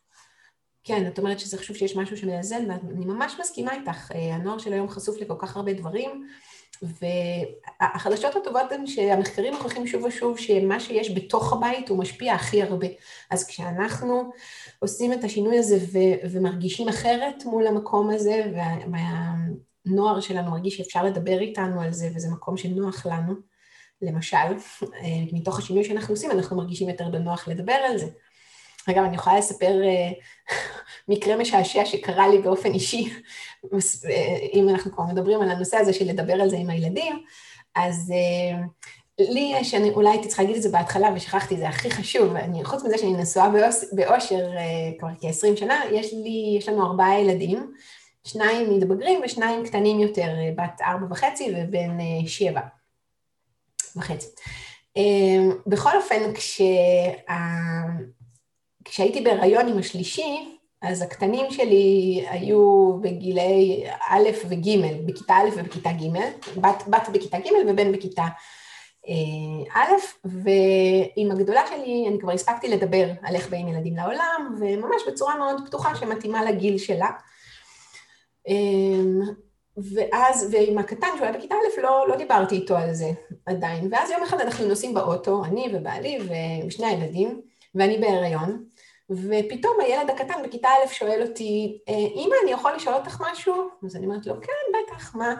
כן, את אומרת שזה חשוב שיש משהו שמאזן, ואני ממש מסכימה איתך. אה, הנוער של היום חשוף לכל כך הרבה דברים, והחדשות הטובות הן שהמחקרים מוכיחים שוב ושוב שמה שיש בתוך הבית הוא משפיע הכי הרבה. אז כשאנחנו עושים את השינוי הזה ו- ומרגישים אחרת מול המקום הזה, והנוער שלנו מרגיש שאפשר לדבר איתנו על זה, וזה מקום שנוח לנו, למשל, מתוך השינוי שאנחנו עושים, אנחנו מרגישים יותר בנוח לדבר על זה. אגב, אני יכולה לספר אה, מקרה משעשע שקרה לי באופן אישי, אה, אם אנחנו כבר מדברים על הנושא הזה של לדבר על זה עם הילדים, אז לי יש, אני אולי הייתי צריכה להגיד את זה בהתחלה ושכחתי, זה הכי חשוב, אני, חוץ מזה שאני נשואה באושר כבר כ-20 שנה, יש לי, יש לנו ארבעה ילדים, שניים מתבגרים ושניים קטנים יותר, בת ארבע וחצי ובן שבע. וחצי. בכל אופן, כשה... כשהייתי בהיריון עם השלישי, אז הקטנים שלי היו בגילי א' וג', בכיתה א' ובכיתה ג', בת, בת בכיתה ג' ובן בכיתה אה, א', ועם הגדולה שלי אני כבר הספקתי לדבר על איך באים ילדים לעולם, וממש בצורה מאוד פתוחה שמתאימה לגיל שלה. אמ, ואז, ועם הקטן, שהוא היה בכיתה א', לא, לא דיברתי איתו על זה עדיין. ואז יום אחד אנחנו נוסעים באוטו, אני ובעלי ושני הילדים, ואני בהיריון, ופתאום הילד הקטן בכיתה א' שואל אותי, אמא, אני יכול לשאול אותך משהו? אז אני אומרת לו, כן, בטח, מה?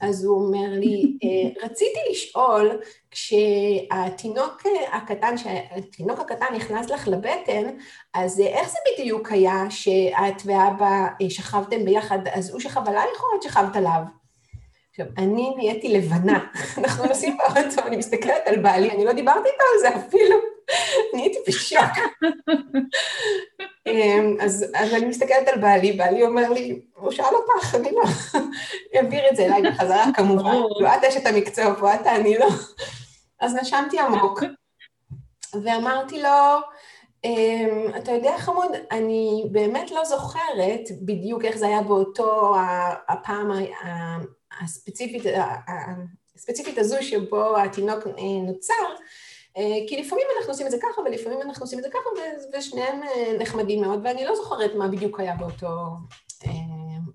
אז הוא אומר לי, אה, רציתי לשאול, כשהתינוק הקטן, כשהתינוק הקטן נכנס לך לבטן, אז איך זה בדיוק היה שאת ואבא אה, שכבתם ביחד, אז הוא שכב עלייך או את שכבת עליו? עכשיו, אני נהייתי לבנה, אנחנו נוסעים באוטו, אני מסתכלת על בעלי, אני לא דיברתי איתו על זה אפילו, נהייתי בשוק. אמ, אז, אז אני מסתכלת על בעלי, בעלי אומר לי, הוא שאל אותך, אני לא, אעביר את זה אליי בחזרה כמובן, לא את אשת המקצוע פה, את אני לא. אז נשמתי עמוק, ואמרתי לו, אמ, אתה יודע חמוד, אני באמת לא זוכרת בדיוק איך זה היה באותו הפעם הספציפית, הספציפית הזו שבו התינוק אה, נוצר, אה, כי לפעמים אנחנו עושים את זה ככה ולפעמים אנחנו עושים את זה ככה ושניהם אה, נחמדים מאוד ואני לא זוכרת מה בדיוק היה באותו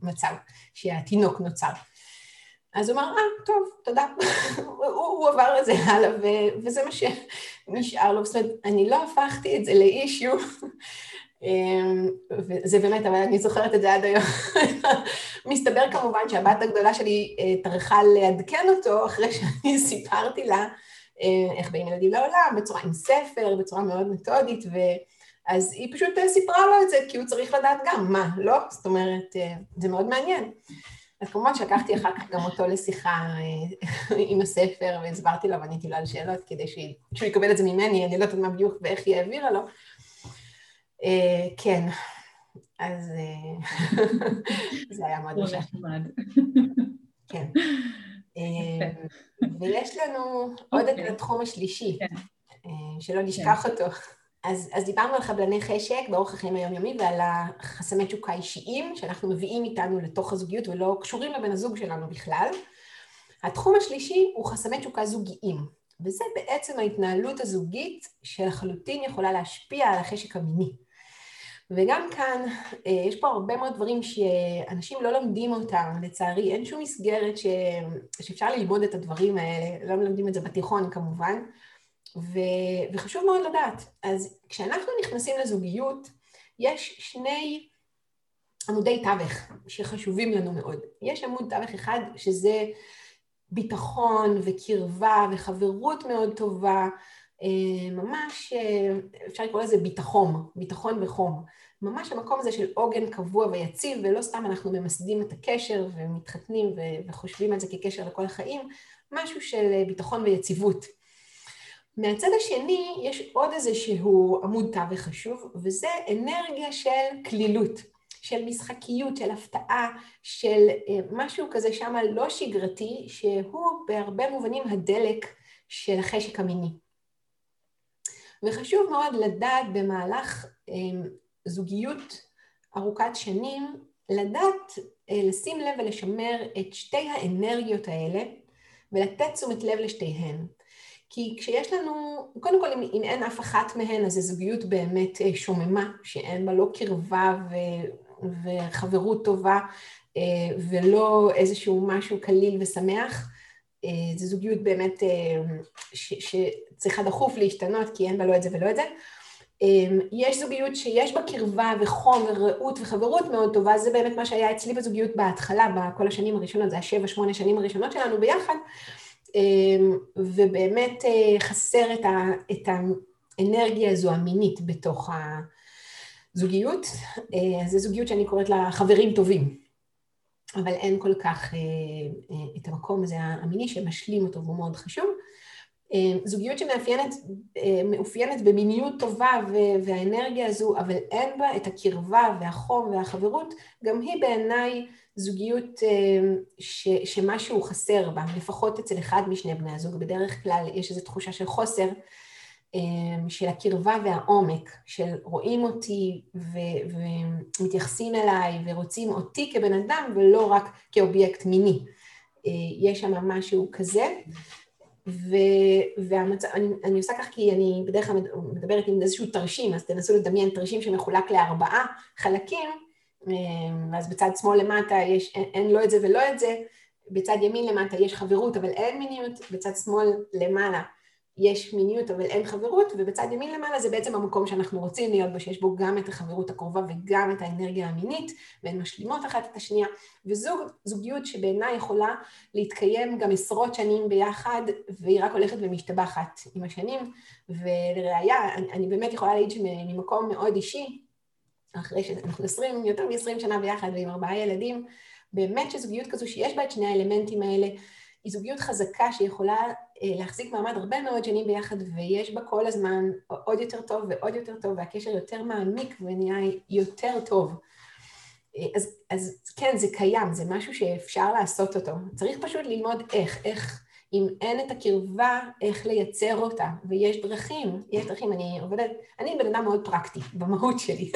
מצב שהתינוק נוצר. אז הוא אמר, אה, טוב, תודה. הוא, הוא עבר את זה הלאה, ו- וזה מה שנשאר לו. זאת אומרת, אני לא הפכתי את זה לאישיו, וזה באמת, אבל אני זוכרת את זה עד היום. מסתבר כמובן שהבת הגדולה שלי אה, טרחה לעדכן אותו אחרי שאני סיפרתי לה איך באים ילדים לעולם, בצורה עם ספר, בצורה מאוד מתודית, ואז היא פשוט סיפרה לו את זה, כי הוא צריך לדעת גם מה, לא? זאת אומרת, זה מאוד מעניין. אז כמובן שלקחתי אחר כך גם אותו לשיחה עם הספר, והסברתי לו ועניתי לו על שאלות כדי שהוא יקבל את זה ממני, אני לא יודעת מה בדיוק ואיך היא העבירה לו. כן, אז זה היה מאוד נחמד. כן. ויש לנו עוד את אוקיי. התחום השלישי, כן. שלא נשכח כן. אותו. אז, אז דיברנו על חבלני חשק באורח החיים היומיומי ועל החסמי תשוקה אישיים שאנחנו מביאים איתנו לתוך הזוגיות ולא קשורים לבן הזוג שלנו בכלל. התחום השלישי הוא חסמי תשוקה זוגיים, וזה בעצם ההתנהלות הזוגית שלחלוטין יכולה להשפיע על החשק המיני. וגם כאן אה, יש פה הרבה מאוד דברים שאנשים לא לומדים אותם, לצערי אין שום מסגרת ש... שאפשר ללמוד את הדברים האלה, לא מלמדים את זה בתיכון כמובן, ו... וחשוב מאוד לדעת. אז כשאנחנו נכנסים לזוגיות, יש שני עמודי תווך שחשובים לנו מאוד. יש עמוד תווך אחד שזה ביטחון וקרבה וחברות מאוד טובה, ממש אה, אפשר לקרוא לזה ביטחון, ביטחון וחום. ממש המקום הזה של עוגן קבוע ויציב, ולא סתם אנחנו ממסדים את הקשר ומתחתנים וחושבים על זה כקשר לכל החיים, משהו של אה, ביטחון ויציבות. מהצד השני יש עוד איזשהו עמוד תווך חשוב, וזה אנרגיה של כלילות, של משחקיות, של הפתעה, של אה, משהו כזה שם לא שגרתי, שהוא בהרבה מובנים הדלק של החשק המיני. וחשוב מאוד לדעת במהלך אה, זוגיות ארוכת שנים, לדעת אה, לשים לב ולשמר את שתי האנרגיות האלה ולתת תשומת לב לשתיהן. כי כשיש לנו, קודם כל אם, אם אין אף אחת מהן אז זו זוגיות באמת אה, שוממה, שאין בה לא קרבה ו, וחברות טובה אה, ולא איזשהו משהו קליל ושמח, זו זוגיות באמת ש, שצריכה דחוף להשתנות כי אין בה לא את זה ולא את זה. יש זוגיות שיש בה קרבה וחום ורעות וחברות מאוד טובה, זה באמת מה שהיה אצלי בזוגיות בהתחלה, בכל השנים הראשונות, זה השבע, שמונה שנים הראשונות שלנו ביחד. אמ, ובאמת אה, חסר את, ה, את האנרגיה הזו המינית בתוך הזוגיות. אה, אז זו זוגיות שאני קוראת לה חברים טובים, אבל אין כל כך אה, את המקום הזה המיני שמשלים אותו והוא מאוד חשוב. זוגיות שמאופיינת במיניות טובה והאנרגיה הזו, אבל אין בה את הקרבה והחום והחברות, גם היא בעיניי זוגיות אה, ש, שמשהו חסר בה, לפחות אצל אחד משני בני הזוג, בדרך כלל יש איזו תחושה של חוסר, אה, של הקרבה והעומק, של רואים אותי ו, ומתייחסים אליי ורוצים אותי כבן אדם ולא רק כאובייקט מיני. אה, יש שם משהו כזה. והמצב, אני, אני עושה כך כי אני בדרך כלל מדברת עם איזשהו תרשים, אז תנסו לדמיין תרשים שמחולק לארבעה חלקים, אמ, ואז בצד שמאל למטה יש, אין, אין לא את זה ולא את זה, בצד ימין למטה יש חברות אבל אין מיניות, בצד שמאל למעלה יש מיניות אבל אין חברות, ובצד ימין למעלה זה בעצם המקום שאנחנו רוצים להיות בו, שיש בו גם את החברות הקרובה וגם את האנרגיה המינית, והן משלימות אחת את השנייה, וזוג זוגיות שבעיניי יכולה להתקיים גם עשרות שנים ביחד, והיא רק הולכת ומשתבחת עם השנים, ולראיה, אני, אני באמת יכולה להעיד שממקום מאוד אישי, אחרי שאנחנו עשרים, יותר מ-20 שנה ביחד ועם ארבעה ילדים, באמת שזוגיות כזו שיש בה את שני האלמנטים האלה, היא זוגיות חזקה שיכולה אה, להחזיק מעמד הרבה מאוד שנים ביחד, ויש בה כל הזמן עוד יותר טוב ועוד יותר טוב, והקשר יותר מעמיק ונהיה יותר טוב. אה, אז, אז כן, זה קיים, זה משהו שאפשר לעשות אותו. צריך פשוט ללמוד איך, איך אם אין את הקרבה, איך לייצר אותה, ויש דרכים, יש דרכים, אני עובדת, אני בן אדם מאוד פרקטי במהות שלי,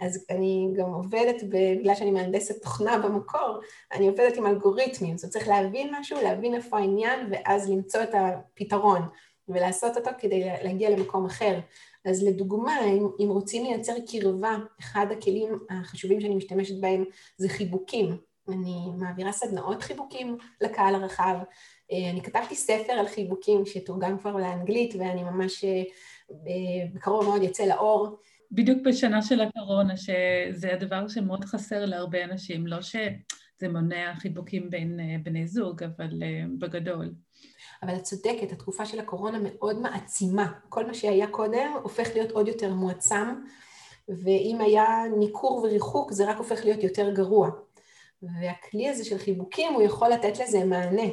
אז אני גם עובדת, בגלל שאני מהנדסת תוכנה במקור, אני עובדת עם אלגוריתמים, זאת אומרת צריך להבין משהו, להבין איפה העניין, ואז למצוא את הפתרון, ולעשות אותו כדי להגיע למקום אחר. אז לדוגמה, אם, אם רוצים לייצר קרבה, אחד הכלים החשובים שאני משתמשת בהם זה חיבוקים. אני מעבירה סדנאות חיבוקים לקהל הרחב, אני כתבתי ספר על חיבוקים שתורגם כבר לאנגלית ואני ממש אה, בקרוב מאוד יצא לאור. בדיוק בשנה של הקורונה, שזה הדבר שמאוד חסר להרבה אנשים, לא שזה מונע חיבוקים בין אה, בני זוג, אבל בגדול. אבל את צודקת, התקופה של הקורונה מאוד מעצימה. כל מה שהיה קודם הופך להיות עוד יותר מועצם, ואם היה ניכור וריחוק זה רק הופך להיות יותר גרוע. והכלי הזה של חיבוקים, הוא יכול לתת לזה מענה.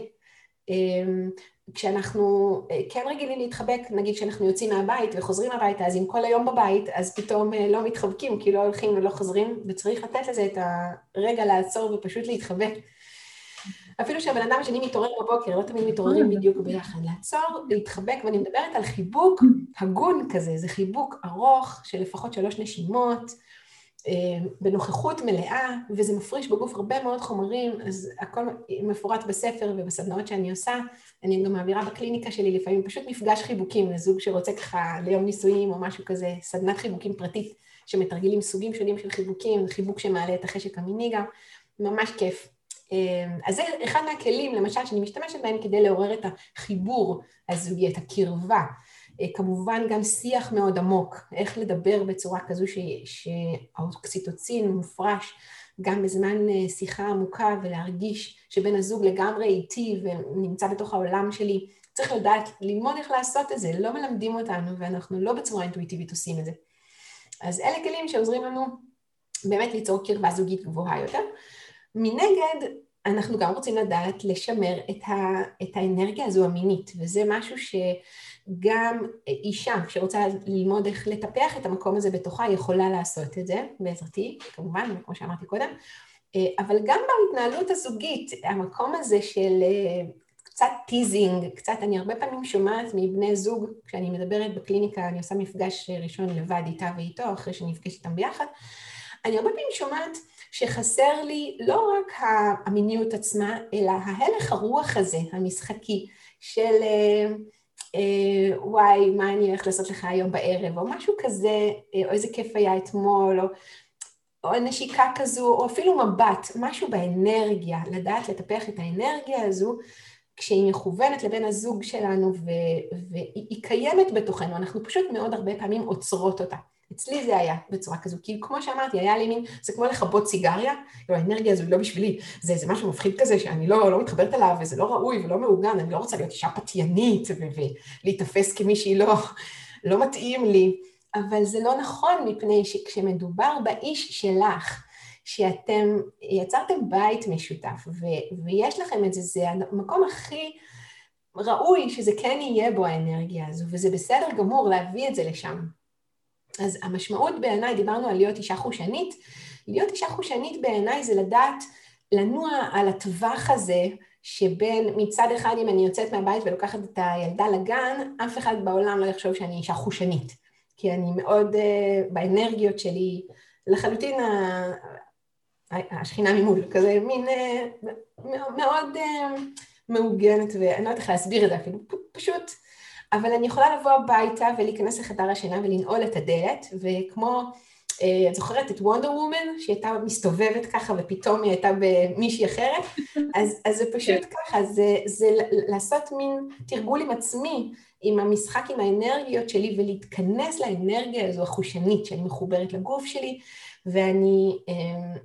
אמ, כשאנחנו אה, כן רגילים להתחבק, נגיד כשאנחנו יוצאים מהבית וחוזרים הביתה, אז אם כל היום בבית, אז פתאום אה, לא מתחבקים, כי לא הולכים ולא חוזרים, וצריך לתת לזה את הרגע לעצור ופשוט להתחבק. אפילו שהבן אדם השני מתעורר בבוקר, לא תמיד מתעוררים בדיוק ביחד. לעצור, להתחבק, ואני מדברת על חיבוק הגון כזה, זה חיבוק ארוך של לפחות שלוש נשימות, אה, בנוכחות מלאה, וזה מפריש בגוף הרבה מאוד חומרים, אז הכל מפורט בספר ובסדנאות שאני עושה. אני גם מעבירה בקליניקה שלי לפעמים פשוט מפגש חיבוקים לזוג שרוצה ככה ליום נישואים או משהו כזה, סדנת חיבוקים פרטית שמתרגלים סוגים שונים של חיבוקים, חיבוק שמעלה את החשק המיני גם, ממש כיף. אה, אז זה אחד מהכלים, למשל, שאני משתמשת בהם כדי לעורר את החיבור הזוגי, את הקרבה. אה, כמובן גם שיח מאוד עמוק, איך לדבר בצורה כזו שהאוקסיטוצין מופרש גם בזמן אה, שיחה עמוקה ולהרגיש שבן הזוג לגמרי איתי ונמצא בתוך העולם שלי. צריך לדעת, ללמוד איך לעשות את זה, לא מלמדים אותנו ואנחנו לא בצורה אינטואיטיבית עושים את זה. אז אלה כלים שעוזרים לנו באמת ליצור קרבה זוגית גבוהה יותר. מנגד, אנחנו גם רוצים לדעת לשמר את, ה, את האנרגיה הזו המינית, וזה משהו שגם אישה שרוצה ללמוד איך לטפח את המקום הזה בתוכה יכולה לעשות את זה, בעזרתי, כמובן, כמו שאמרתי קודם, אבל גם בהתנהלות הזוגית, המקום הזה של קצת teasing, קצת, אני הרבה פעמים שומעת מבני זוג, כשאני מדברת בקליניקה, אני עושה מפגש ראשון לבד איתה ואיתו, אחרי שאני נפגשת איתם ביחד, אני הרבה פעמים שומעת שחסר לי לא רק המיניות עצמה, אלא ההלך הרוח הזה, המשחקי, של אה, אה, וואי, מה אני הולך לעשות לך היום בערב, או משהו כזה, אה, או איזה כיף היה אתמול, או, או נשיקה כזו, או אפילו מבט, משהו באנרגיה, לדעת לטפח את האנרגיה הזו, כשהיא מכוונת לבן הזוג שלנו והיא קיימת בתוכנו, אנחנו פשוט מאוד הרבה פעמים עוצרות אותה. אצלי זה היה בצורה כזו, כי כמו שאמרתי, היה לי מין, זה כמו לכבות סיגריה, כאילו האנרגיה הזו היא לא בשבילי, זה איזה משהו מפחיד כזה שאני לא, לא מתחברת אליו, וזה לא ראוי ולא מעוגן, אני לא רוצה להיות אישה פתיינית ולהיתפס כמישהי לא, לא מתאים לי, אבל זה לא נכון מפני שכשמדובר באיש שלך, שאתם יצרתם בית משותף ו- ויש לכם את זה, זה המקום הכי ראוי שזה כן יהיה בו האנרגיה הזו, וזה בסדר גמור להביא את זה לשם. אז המשמעות בעיניי, דיברנו על להיות אישה חושנית, להיות אישה חושנית בעיניי זה לדעת לנוע על הטווח הזה שבין מצד אחד אם אני יוצאת מהבית ולוקחת את הילדה לגן, אף אחד בעולם לא יחשוב שאני אישה חושנית, כי אני מאוד uh, באנרגיות שלי, לחלוטין השכינה ממול, כזה מין uh, מאוד uh, מעוגנת, ואני לא יודעת איך להסביר את זה אפילו, פשוט אבל אני יכולה לבוא הביתה ולהיכנס לחדר השינה ולנעול את הדלת, וכמו, אה, את זוכרת את וונדר וומן, שהיא הייתה מסתובבת ככה ופתאום היא הייתה במישהי אחרת? אז, אז זה פשוט כן. ככה, זה, זה לעשות מין תרגול עם עצמי, עם המשחק עם האנרגיות שלי ולהתכנס לאנרגיה הזו החושנית שאני מחוברת לגוף שלי, ואני אה,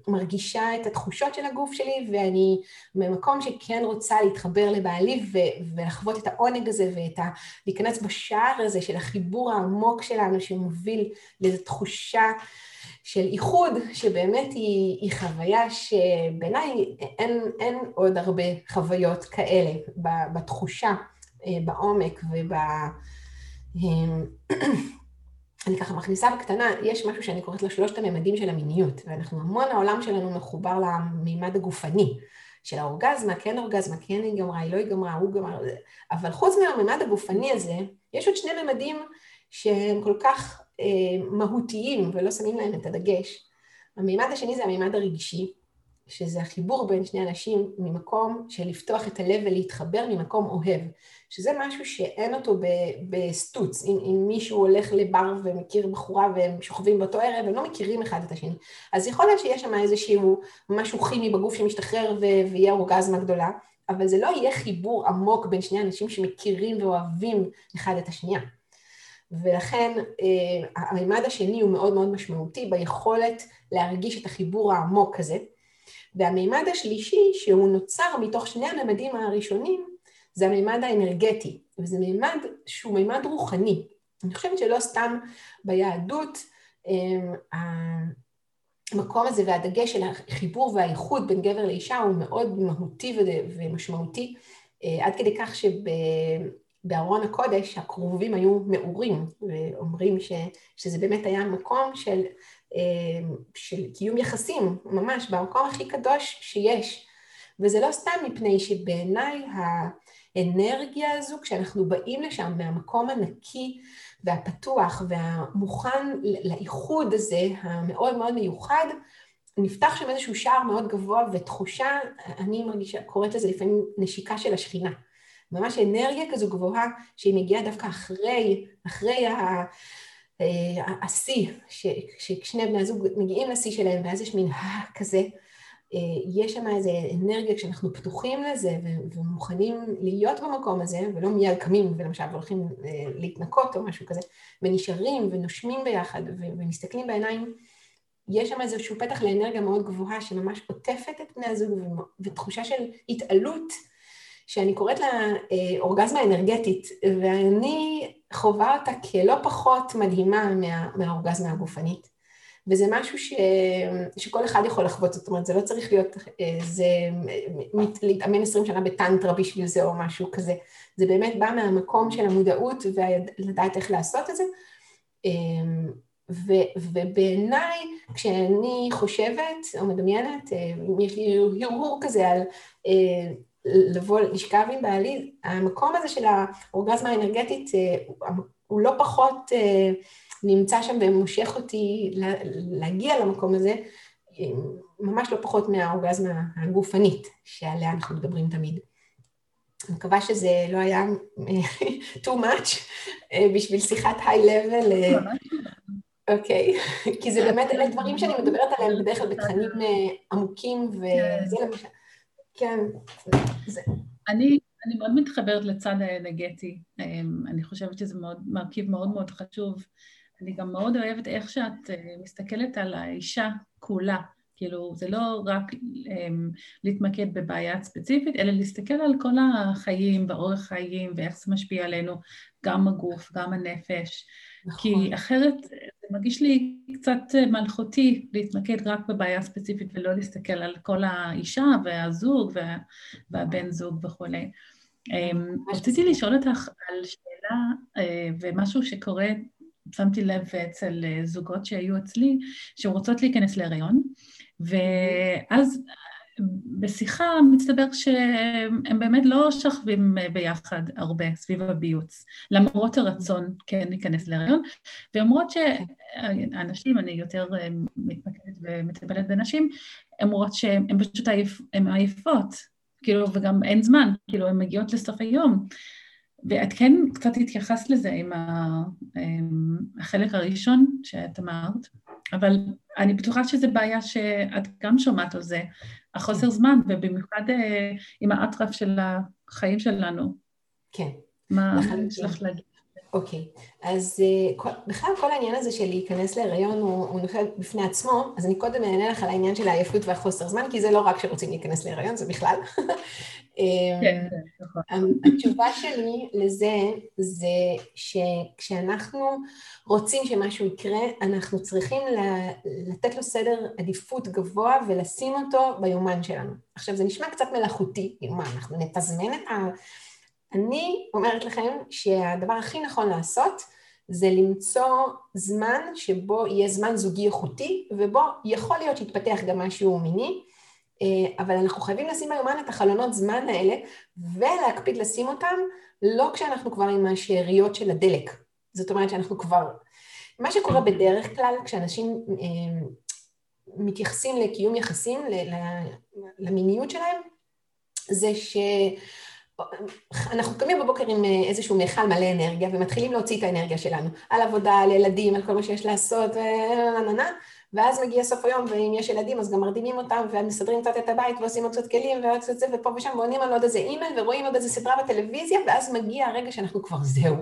מרגישה את התחושות של הגוף שלי, ואני במקום שכן רוצה להתחבר לבעלי ו- ולחוות את העונג הזה ואת ה... להיכנס בשער הזה של החיבור העמוק שלנו שמוביל לאיזו תחושה של איחוד, שבאמת היא, היא חוויה שבעיניי אין, אין עוד הרבה חוויות כאלה בתחושה, אה, בעומק וב... אני ככה מכניסה בקטנה, יש משהו שאני קוראת לו שלושת הממדים של המיניות, ואנחנו המון העולם שלנו מחובר למימד הגופני, של האורגזמה, כן אורגזמה, כן היא גמרה, היא לא היא גמרה, הוא גמר, אבל חוץ מהמימד הגופני הזה, יש עוד שני ממדים שהם כל כך אה, מהותיים ולא שמים להם את הדגש. המימד השני זה המימד הרגשי, שזה החיבור בין שני אנשים ממקום של לפתוח את הלב ולהתחבר ממקום אוהב, שזה משהו שאין אותו בסטוץ, אם, אם מישהו הולך לבר ומכיר בחורה והם שוכבים באותו ערב, הם לא מכירים אחד את השני. אז יכול להיות שיש שם איזשהו משהו כימי בגוף שמשתחרר ויהיה אורגזמה גדולה, אבל זה לא יהיה חיבור עמוק בין שני אנשים שמכירים ואוהבים אחד את השנייה. ולכן אה, המימד השני הוא מאוד מאוד משמעותי ביכולת להרגיש את החיבור העמוק הזה. והמימד השלישי, שהוא נוצר מתוך שני הממדים הראשונים, זה המימד האנרגטי, וזה מימד שהוא מימד רוחני. אני חושבת שלא סתם ביהדות אמ, המקום הזה והדגש של החיבור והאיחוד בין גבר לאישה הוא מאוד מהותי ומשמעותי, אה, עד כדי כך שבארון הקודש הקרובים היו מעורים, ואומרים ש, שזה באמת היה מקום של, של קיום יחסים, ממש במקום הכי קדוש שיש. וזה לא סתם מפני שבעיניי האנרגיה הזו, כשאנחנו באים לשם מהמקום הנקי והפתוח והמוכן לאיחוד הזה, המאוד מאוד מיוחד, נפתח שם איזשהו שער מאוד גבוה ותחושה, אני מרגישה, קוראת לזה לפעמים נשיקה של השכינה. ממש אנרגיה כזו גבוהה שהיא מגיעה דווקא אחרי, אחרי. השיא, שכשני בני הזוג מגיעים לשיא שלהם ואז יש מין כזה, אה, יש שם איזו אנרגיה כשאנחנו פתוחים לזה ומוכנים להיות במקום הזה, ולא מיד קמים ולמשל הולכים אה, להתנקות או משהו כזה, ונשארים ונושמים ביחד ומסתכלים בעיניים, יש שם איזשהו פתח לאנרגיה מאוד גבוהה שממש עוטפת את בני הזוג ותחושה של התעלות, שאני קוראת לה אה, אורגזמה אנרגטית, ואני חווה אותה כלא פחות מדהימה מה, מהאורגזמה הגופנית. וזה משהו ש... שכל אחד יכול לחוות, זאת אומרת, זה לא צריך להיות, אה, זה להתאמן עשרים שנה בטנטרה בשביל זה או משהו כזה, זה באמת בא מהמקום של המודעות ולדעת איך לעשות את זה. אמ, ו, ובעיניי, כשאני חושבת או מדמיינת, אה, יש לי הרהור כזה על אה, לבוא, לשכב עם בעלי, המקום הזה של האורגזמה האנרגטית הוא לא פחות נמצא שם ומושך אותי להגיע למקום הזה, ממש לא פחות מהאורגזמה הגופנית שעליה אנחנו מדברים תמיד. אני מקווה שזה לא היה too much אה, בשביל שיחת היי-לבל. אה, אוקיי, כי זה באמת, אלה דברים שאני מדברת עליהם בדרך כלל בתכנים אה, עמוקים, וזה כן. למשל, כן, זה. אני, מאוד מתחברת לצד האנרגטי, אני חושבת שזה מאוד, מרכיב מאוד מאוד חשוב. אני גם מאוד אוהבת איך שאת אה, מסתכלת על האישה כולה. כאילו, זה לא רק um, להתמקד בבעיה ספציפית, אלא להסתכל על כל החיים ואורך חיים ואיך זה משפיע עלינו, גם הגוף, גם הנפש. נכון. כי אחרת זה מרגיש לי קצת מלכותי להתמקד רק בבעיה ספציפית ולא להסתכל על כל האישה והזוג וה, והבן זוג וכולי. אמ, רציתי לשאול אותך על שאלה אה, ומשהו שקורה שמתי לב אצל אה, זוגות שהיו אצלי, שרוצות להיכנס להיריון, ואז בשיחה מסתבר שהם באמת לא שכבים ביחד הרבה סביב הביוץ, למרות הרצון כן להיכנס להיריון, ואומרות שהנשים, אני יותר מתמקדת ומטפלת בנשים, אומרות שהן פשוט עייפ, עייפות, כאילו, וגם אין זמן, כאילו, הן מגיעות לסוף היום. ואת כן קצת התייחסת לזה עם החלק הראשון שאת אמרת, אבל אני בטוחה שזו בעיה שאת גם שומעת על זה, החוסר זמן, ובמיוחד אה, עם האטרף של החיים שלנו. כן. מה יש לך להגיד? אוקיי, okay. אז uh, בכלל כל העניין הזה של להיכנס להיריון הוא, הוא נופל בפני עצמו, אז אני קודם אענה לך על העניין של העייפות והחוסר זמן, כי זה לא רק שרוצים להיכנס להיריון, זה בכלל. אמ, כן, נכון. התשובה שלי לזה זה שכשאנחנו רוצים שמשהו יקרה, אנחנו צריכים לתת לו סדר עדיפות גבוה ולשים אותו ביומן שלנו. עכשיו, זה נשמע קצת מלאכותי, כאילו מה, אנחנו נתזמן את ה... אני אומרת לכם שהדבר הכי נכון לעשות זה למצוא זמן שבו יהיה זמן זוגי איכותי, ובו יכול להיות שיתפתח גם משהו מיני, אה, אבל אנחנו חייבים לשים ביומן את החלונות זמן האלה, ולהקפיד לשים אותם לא כשאנחנו כבר עם השאריות של הדלק. זאת אומרת שאנחנו כבר... מה שקורה בדרך כלל כשאנשים אה, מתייחסים לקיום יחסים, למיניות שלהם, זה ש... אנחנו קמים בבוקר עם אה, איזשהו מיכל מלא אנרגיה ומתחילים להוציא את האנרגיה שלנו על עבודה, על ילדים, על כל מה שיש לעשות, ואז מגיע סוף היום, ואם יש ילדים אז גם מרדימים אותם ומסדרים קצת את הבית ועושים עוד קצת כלים ועוד קצת זה ופה ושם ועונים על עוד איזה אימייל ורואים עוד איזה סדרה בטלוויזיה ואז מגיע הרגע שאנחנו כבר זהו.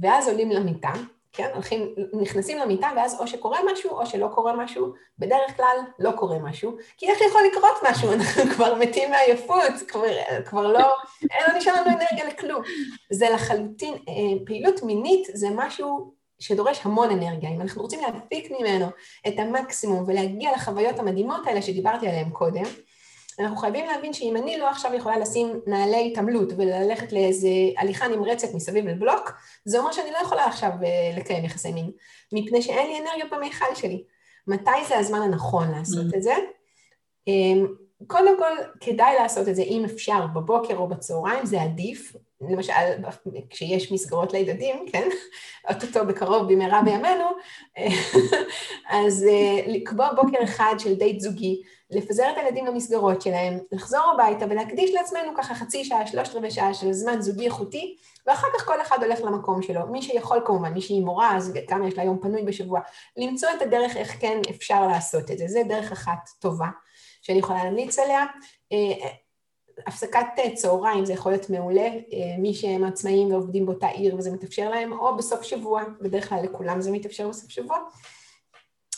ואז עולים למיטה, כן? הולכים, נכנסים למיטה ואז או שקורה משהו או שלא קורה משהו, בדרך כלל לא קורה משהו, כי איך יכול לקרות משהו? אנחנו כבר מתים מעייפות, כבר, כבר לא, אין לא נשאר לנו אנרגיה לכלום. זה לחלוטין, אה, פעילות מינית זה משהו שדורש המון אנרגיה. אם אנחנו רוצים להפיק ממנו את המקסימום ולהגיע לחוויות המדהימות האלה שדיברתי עליהן קודם, אנחנו חייבים להבין שאם אני לא עכשיו יכולה לשים נעלי התעמלות וללכת לאיזה הליכה נמרצת מסביב לבלוק, זה אומר שאני לא יכולה עכשיו אה, לקיים יחסי מין, מפני שאין לי אנרגיות במיכל שלי. מתי זה הזמן הנכון לעשות mm. את זה? אמ, קודם כל, כדאי לעשות את זה אם אפשר בבוקר או בצהריים, זה עדיף. למשל, כשיש מסגרות לילדים, כן? אוטוטו בקרוב במהרה בימינו, אז אה, לקבוע בוקר אחד של דייט זוגי, לפזר את הילדים למסגרות שלהם, לחזור הביתה ולהקדיש לעצמנו ככה חצי שעה, שלושת רבעי שעה של זמן זוגי איכותי, ואחר כך כל אחד הולך למקום שלו. מי שיכול כמובן, מי שהיא מורה, אז כמה יש לה יום פנוי בשבוע, למצוא את הדרך איך כן אפשר לעשות את זה. זה דרך אחת טובה שאני יכולה להמליץ עליה. אה, הפסקת צהריים זה יכול להיות מעולה, אה, מי שהם עצמאים ועובדים באותה עיר וזה מתאפשר להם, או בסוף שבוע, בדרך כלל לכולם זה מתאפשר בסוף שבוע.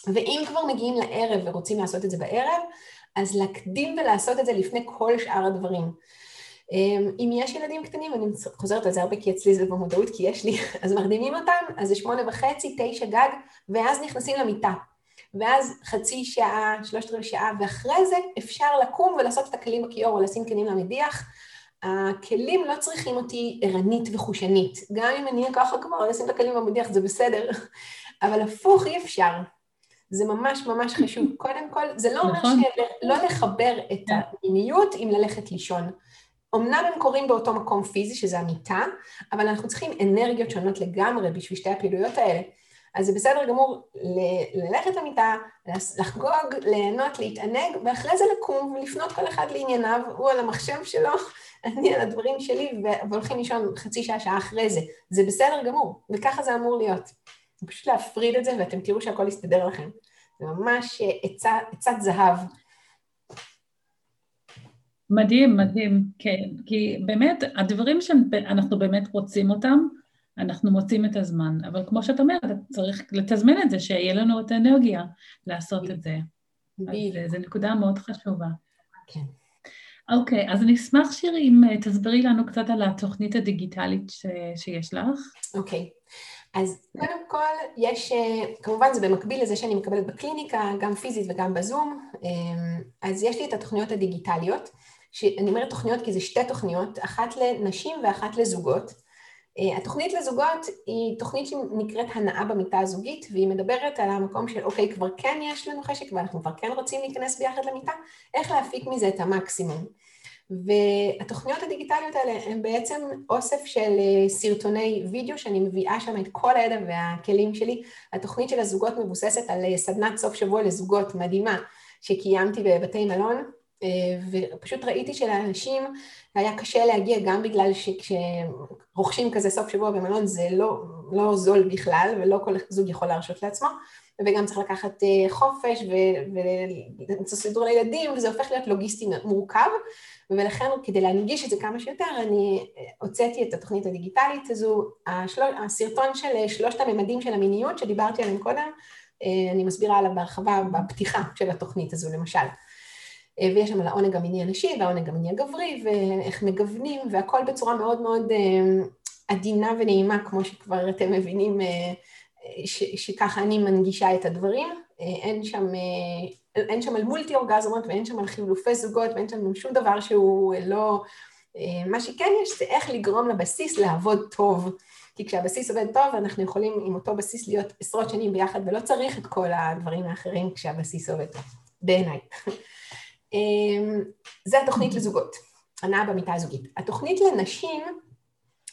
ואם כבר מגיעים לערב ורוצים לעשות את זה בערב, אז להקדים ולעשות את זה לפני כל שאר הדברים. אמ, אם יש ילדים קטנים, אני חוזרת על זה הרבה כי אצלי זה במודעות, כי יש לי, אז מרדימים אותם, אז זה שמונה וחצי, תשע גג, ואז נכנסים למיטה. ואז חצי שעה, שלושת רבעי שעה, ואחרי זה אפשר לקום ולעשות את הכלים בכיור או לשים כלים למדיח. הכלים לא צריכים אותי ערנית וחושנית. גם אם אני ככה כבר לשים את הכלים במדיח זה בסדר, אבל הפוך אי אפשר. זה ממש ממש חשוב. קודם כל, זה לא אומר נכון. שלא לחבר את. המיניות עם ללכת לישון. אמנם הם קורים באותו מקום פיזי, שזה המיטה, אבל אנחנו צריכים אנרגיות שונות לגמרי בשביל שתי הפעילויות האלה. אז זה בסדר גמור ללכת למיטה, לחגוג, ליהנות, להתענג, ואחרי זה לקום ולפנות כל אחד לענייניו, הוא על המחשב שלו, אני על הדברים שלי, והולכים לישון חצי שעה, שעה אחרי זה. זה בסדר גמור, וככה זה אמור להיות. פשוט להפריד את זה ואתם תראו שהכל יסתדר לכם. זה ממש אה, עצת זהב. מדהים, מדהים, כן, כי באמת הדברים שאנחנו באמת רוצים אותם, אנחנו מוצאים את הזמן, אבל כמו שאת אומרת, צריך לתזמן את זה, שיהיה לנו את האנרגיה לעשות את זה. אז אה, זו נקודה מאוד חשובה. כן. אוקיי, אז אני אשמח שירי אם אה, תסבירי לנו קצת על התוכנית הדיגיטלית ש... שיש לך. אוקיי. אז קודם כל, יש, אה, כמובן זה במקביל לזה שאני מקבלת בקליניקה, גם פיזית וגם בזום, אה, אז יש לי את התוכניות הדיגיטליות, שאני אומרת תוכניות כי זה שתי תוכניות, אחת לנשים ואחת לזוגות. אה, התוכנית לזוגות היא תוכנית שנקראת הנאה במיטה הזוגית, והיא מדברת על המקום של אוקיי, כבר כן יש לנו חשק ואנחנו כבר כן רוצים להיכנס ביחד למיטה, איך להפיק מזה את המקסימום. והתוכניות הדיגיטליות האלה הן בעצם אוסף של אה, סרטוני וידאו שאני מביאה שם את כל הידע והכלים שלי. התוכנית של הזוגות מבוססת על אה, סדנת סוף שבוע לזוגות מדהימה שקיימתי בבתי מלון, ופשוט ראיתי שלאנשים היה קשה להגיע גם בגלל שכשרוכשים כזה סוף שבוע במלון זה לא, לא זול בכלל ולא כל זוג יכול להרשות לעצמו. וגם צריך לקחת חופש ולמצוא סידור לילדים, וזה הופך להיות לוגיסטי מורכב, ולכן כדי להנגיש את זה כמה שיותר, אני אה, הוצאתי את התוכנית הדיגיטלית הזו, השלוש, הסרטון של אה, שלושת הממדים של המיניות שדיברתי עליהם קודם, אה, אני מסבירה עליו בהרחבה בפתיחה של התוכנית הזו למשל. ויש שם על העונג המיני הנשי והעונג המיני הגברי, ואיך מגוונים, והכל בצורה מאוד מאוד עדינה ונעימה, כמו שכבר אתם מבינים שככה אני מנגישה את הדברים. אין שם אין שם על מולטי אורגזמות ואין שם על חילופי זוגות ואין שם שום דבר שהוא לא... אה, מה שכן יש זה איך לגרום לבסיס לעבוד טוב. כי כשהבסיס עובד טוב, אנחנו יכולים עם אותו בסיס להיות עשרות שנים ביחד, ולא צריך את כל הדברים האחרים כשהבסיס עובד טוב, בעיניי. אמ, זה התוכנית לזוגות, הנאה במיטה הזוגית. התוכנית לנשים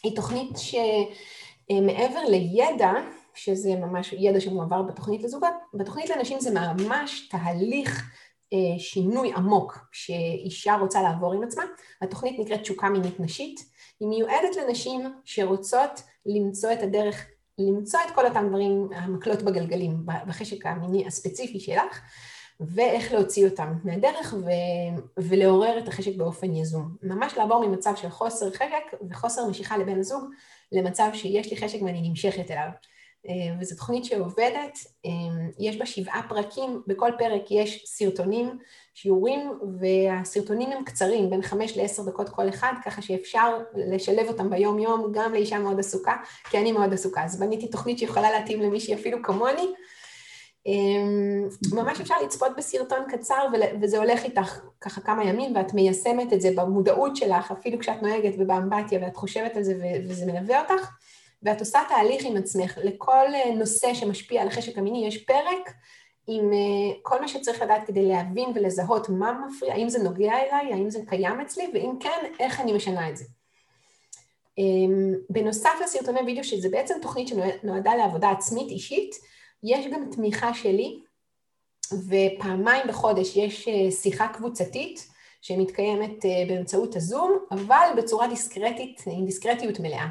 היא תוכנית שמעבר לידע, שזה ממש ידע שמועבר בתוכנית לזוגות, בתוכנית לנשים זה ממש תהליך אה, שינוי עמוק שאישה רוצה לעבור עם עצמה. התוכנית נקראת תשוקה מינית נשית, היא מיועדת לנשים שרוצות למצוא את הדרך, למצוא את כל אותם דברים, המקלות בגלגלים, בחשק המיני הספציפי שלך, ואיך להוציא אותם מהדרך ו... ולעורר את החשק באופן יזום. ממש לעבור ממצב של חוסר חשק וחוסר משיכה לבן הזוג למצב שיש לי חשק ואני נמשכת אליו. אה, וזו תוכנית שעובדת, אה, יש בה שבעה פרקים, בכל פרק יש סרטונים, שיעורים, והסרטונים הם קצרים, בין חמש לעשר דקות כל אחד, ככה שאפשר לשלב אותם ביום-יום גם לאישה מאוד עסוקה, כי אני מאוד עסוקה. אז בניתי תוכנית שיכולה להתאים למישהי אפילו כמוני. ממש אפשר לצפות בסרטון קצר, וזה הולך איתך ככה כמה ימים, ואת מיישמת את זה במודעות שלך, אפילו כשאת נוהגת ובאמבטיה, ואת חושבת על זה וזה מלווה אותך. ואת עושה תהליך עם עצמך. לכל אה, נושא שמשפיע על החשק המיני יש פרק עם אה, כל מה שצריך לדעת כדי להבין ולזהות מה מפריע, האם זה נוגע אליי, האם זה קיים אצלי, ואם כן, איך אני משנה את זה. אמ, בנוסף לסרטוני וידאו, שזה בעצם תוכנית שנועדה לעבודה עצמית אישית, יש גם תמיכה שלי, ופעמיים בחודש יש אה, שיחה קבוצתית שמתקיימת באמצעות הזום, אבל בצורה דיסקרטית, עם דיסקרטיות מלאה.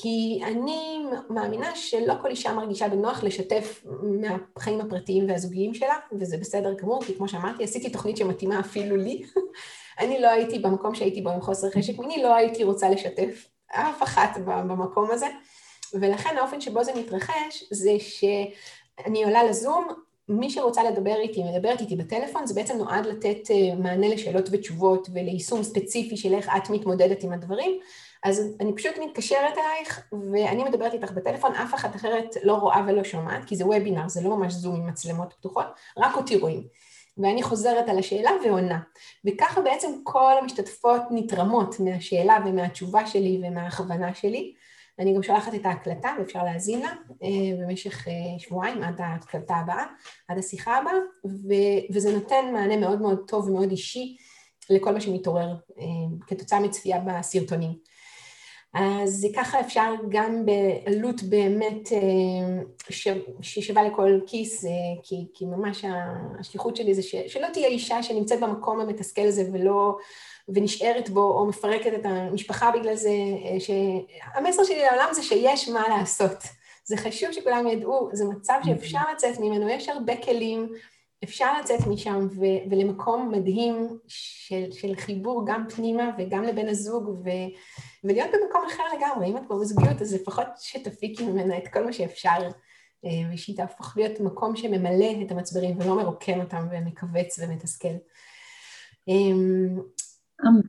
כי אני מאמינה שלא כל אישה מרגישה בנוח לשתף מהחיים הפרטיים והזוגיים שלה, וזה בסדר גמור, כי כמו שאמרתי, עשיתי תוכנית שמתאימה אפילו לי. אני לא הייתי במקום שהייתי בו עם חוסר חשק מיני, לא הייתי רוצה לשתף אף אחת במקום הזה, ולכן האופן שבו זה מתרחש זה שאני עולה לזום, מי שרוצה לדבר איתי, מדברת איתי בטלפון, זה בעצם נועד לתת אה, מענה לשאלות ותשובות וליישום ספציפי של איך את מתמודדת עם הדברים, אז אני פשוט מתקשרת אלייך, ואני מדברת איתך בטלפון, אף אחת אחרת לא רואה ולא שומעת, כי זה וובינר, זה לא ממש זום עם מצלמות פתוחות, רק אותי רואים. ואני חוזרת על השאלה ועונה. וככה בעצם כל המשתתפות נתרמות מהשאלה ומהתשובה שלי ומההכוונה שלי. אני גם שולחת את ההקלטה ואפשר להאזין לה אה, במשך אה, שבועיים עד ההקלטה הבאה, עד השיחה הבאה, וזה נותן מענה מאוד מאוד טוב ומאוד אישי לכל מה שמתעורר אה, כתוצאה מצפייה בסרטונים. אז ככה אפשר גם בעלות באמת אה, ששווה לכל כיס, אה, כי, כי ממש השליחות שלי זה ש, שלא תהיה אישה שנמצאת במקום המתסכל הזה ולא, ונשארת בו או מפרקת את המשפחה בגלל זה, אה, שהמסר שלי לעולם זה שיש מה לעשות. זה חשוב שכולם ידעו, זה מצב שאפשר לצאת ממנו, יש הרבה כלים, אפשר לצאת משם ו- ולמקום מדהים של, של חיבור גם פנימה וגם לבן הזוג ו- ולהיות במקום אחר לגמרי. אם את כבר בזוגיות, אז לפחות שתפיקי ממנה את כל מה שאפשר, אה, ושהיא תהפוך להיות מקום שממלא את המצברים ולא מרוקן אותם ומכווץ ומתסכל. אמ, אמן.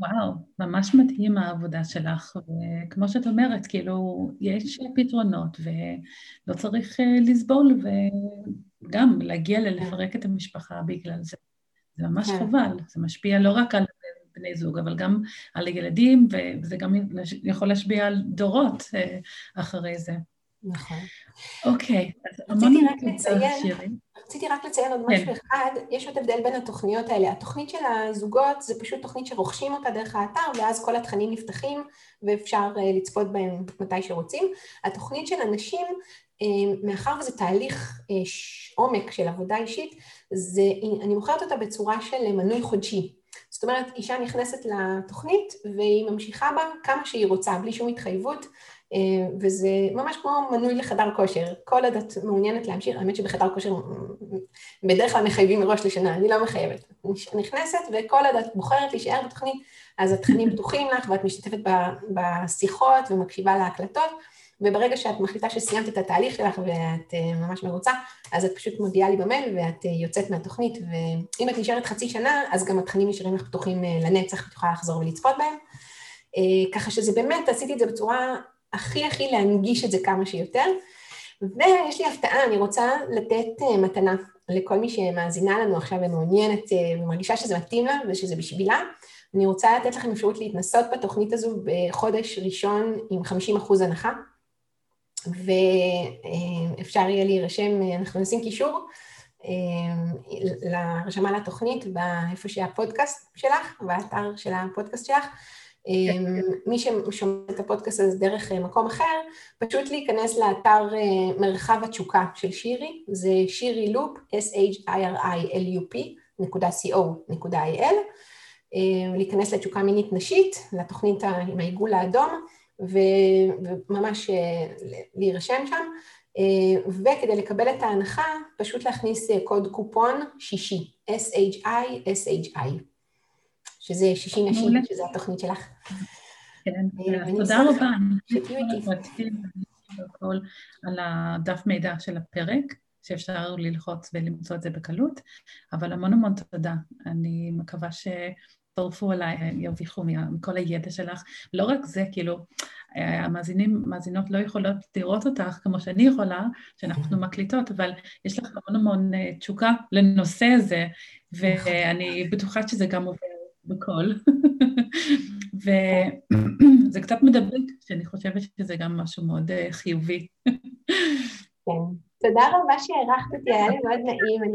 וואו, ממש מדהים העבודה שלך, וכמו שאת אומרת, כאילו, יש פתרונות ולא צריך אה, לסבול וגם להגיע ללפרק את המשפחה בגלל זה. זה ממש כן. חבל, זה משפיע לא רק על בני זוג, אבל גם על הילדים, וזה גם יכול להשפיע על דורות אה, אחרי זה. נכון. אוקיי, אז רק לציין, רציתי רק לציין עוד משהו כן. אחד, יש עוד הבדל בין התוכניות האלה. התוכנית של הזוגות זה פשוט תוכנית שרוכשים אותה דרך האתר, ואז כל התכנים נפתחים ואפשר אה, לצפות בהם מתי שרוצים. התוכנית של הנשים, אה, מאחר וזה תהליך עומק של עבודה אישית, זה, אני מוכרת אותה בצורה של מנוי חודשי. זאת אומרת, אישה נכנסת לתוכנית והיא ממשיכה בה כמה שהיא רוצה, בלי שום התחייבות, אה, וזה ממש כמו מנוי לחדר כושר. כל עוד את מעוניינת להמשיך, האמת שבחדר כושר בדרך כלל מחייבים מראש לשנה, אני לא מחייבת. נכנסת וכל עוד את בוחרת להישאר בתוכנית, אז התכנים פתוחים לך ואת משתתפת בשיחות ומקשיבה להקלטות. וברגע שאת מחליטה שסיימת את התהליך שלך ואת אה, ממש מרוצה, אז את פשוט מודיעה לי במייל ואת אה, יוצאת מהתוכנית, ואם את נשארת חצי שנה, אז גם התכנים נשארים לך פתוחים אה, לנצח, את יכולה לחזור ולצפות בהם. ככה שזה באמת, עשיתי את זה בצורה הכי הכי להנגיש את זה כמה שיותר. ויש לי הפתעה, אני רוצה לתת מתנה לכל מי שמאזינה לנו עכשיו ומעוניינת ומרגישה שזה מתאים לה ושזה בשבילה. אני רוצה לתת לכם אפשרות להתנסות בתוכנית הזו בחודש ראשון עם 50% הנחה. ואפשר יהיה להירשם, אנחנו נשים קישור אה, להרשמה לתוכנית באיפה שהפודקאסט שלך, באתר של הפודקאסט שלך. אה, מי ששומע את הפודקאסט הזה דרך אה, מקום אחר, פשוט להיכנס לאתר מרחב התשוקה של שירי, זה שירי לופ, s-h-i-r-i-l-u-p, נקודה co.il, להיכנס לתשוקה מינית נשית, לתוכנית עם העיגול האדום, וממש אה, להירשם שם, אה, וכדי לקבל את ההנחה, פשוט להכניס אה, קוד קופון שישי, S-H-I, S-H-I, שזה שישי נשים, שזה התוכנית שלך. כן, תודה רבה. הכל על הדף מידע של הפרק, שאפשר ללחוץ ולמצוא את זה בקלות, אבל המון המון תודה. אני מקווה ש... יצטרפו אליי, הם ירוויחו מכל הידע שלך. לא רק זה, כאילו, המאזינים, מאזינות לא יכולות לראות אותך כמו שאני יכולה, שאנחנו מקליטות, אבל יש לך המון המון אה, תשוקה לנושא הזה, ואני בטוחה שזה גם עובר בקול. וזה קצת מדבק, שאני חושבת שזה גם משהו מאוד אה, חיובי. כן. תודה רבה שאירחת אותי, היה לי מאוד נעים.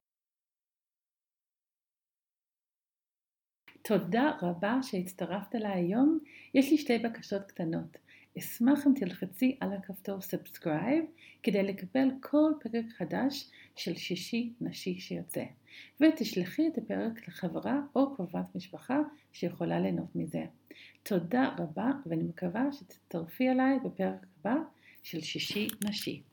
תודה רבה שהצטרפת אליי היום. יש לי שתי בקשות קטנות. אשמח אם תלחצי על הכפתור subscribe כדי לקבל כל פרק חדש של שישי נשי שיוצא. ותשלחי את הפרק לחברה או קרובת משפחה שיכולה ליהנות מזה. תודה רבה ואני מקווה שתצטרפי אליי בפרק הבא של שישי נשי.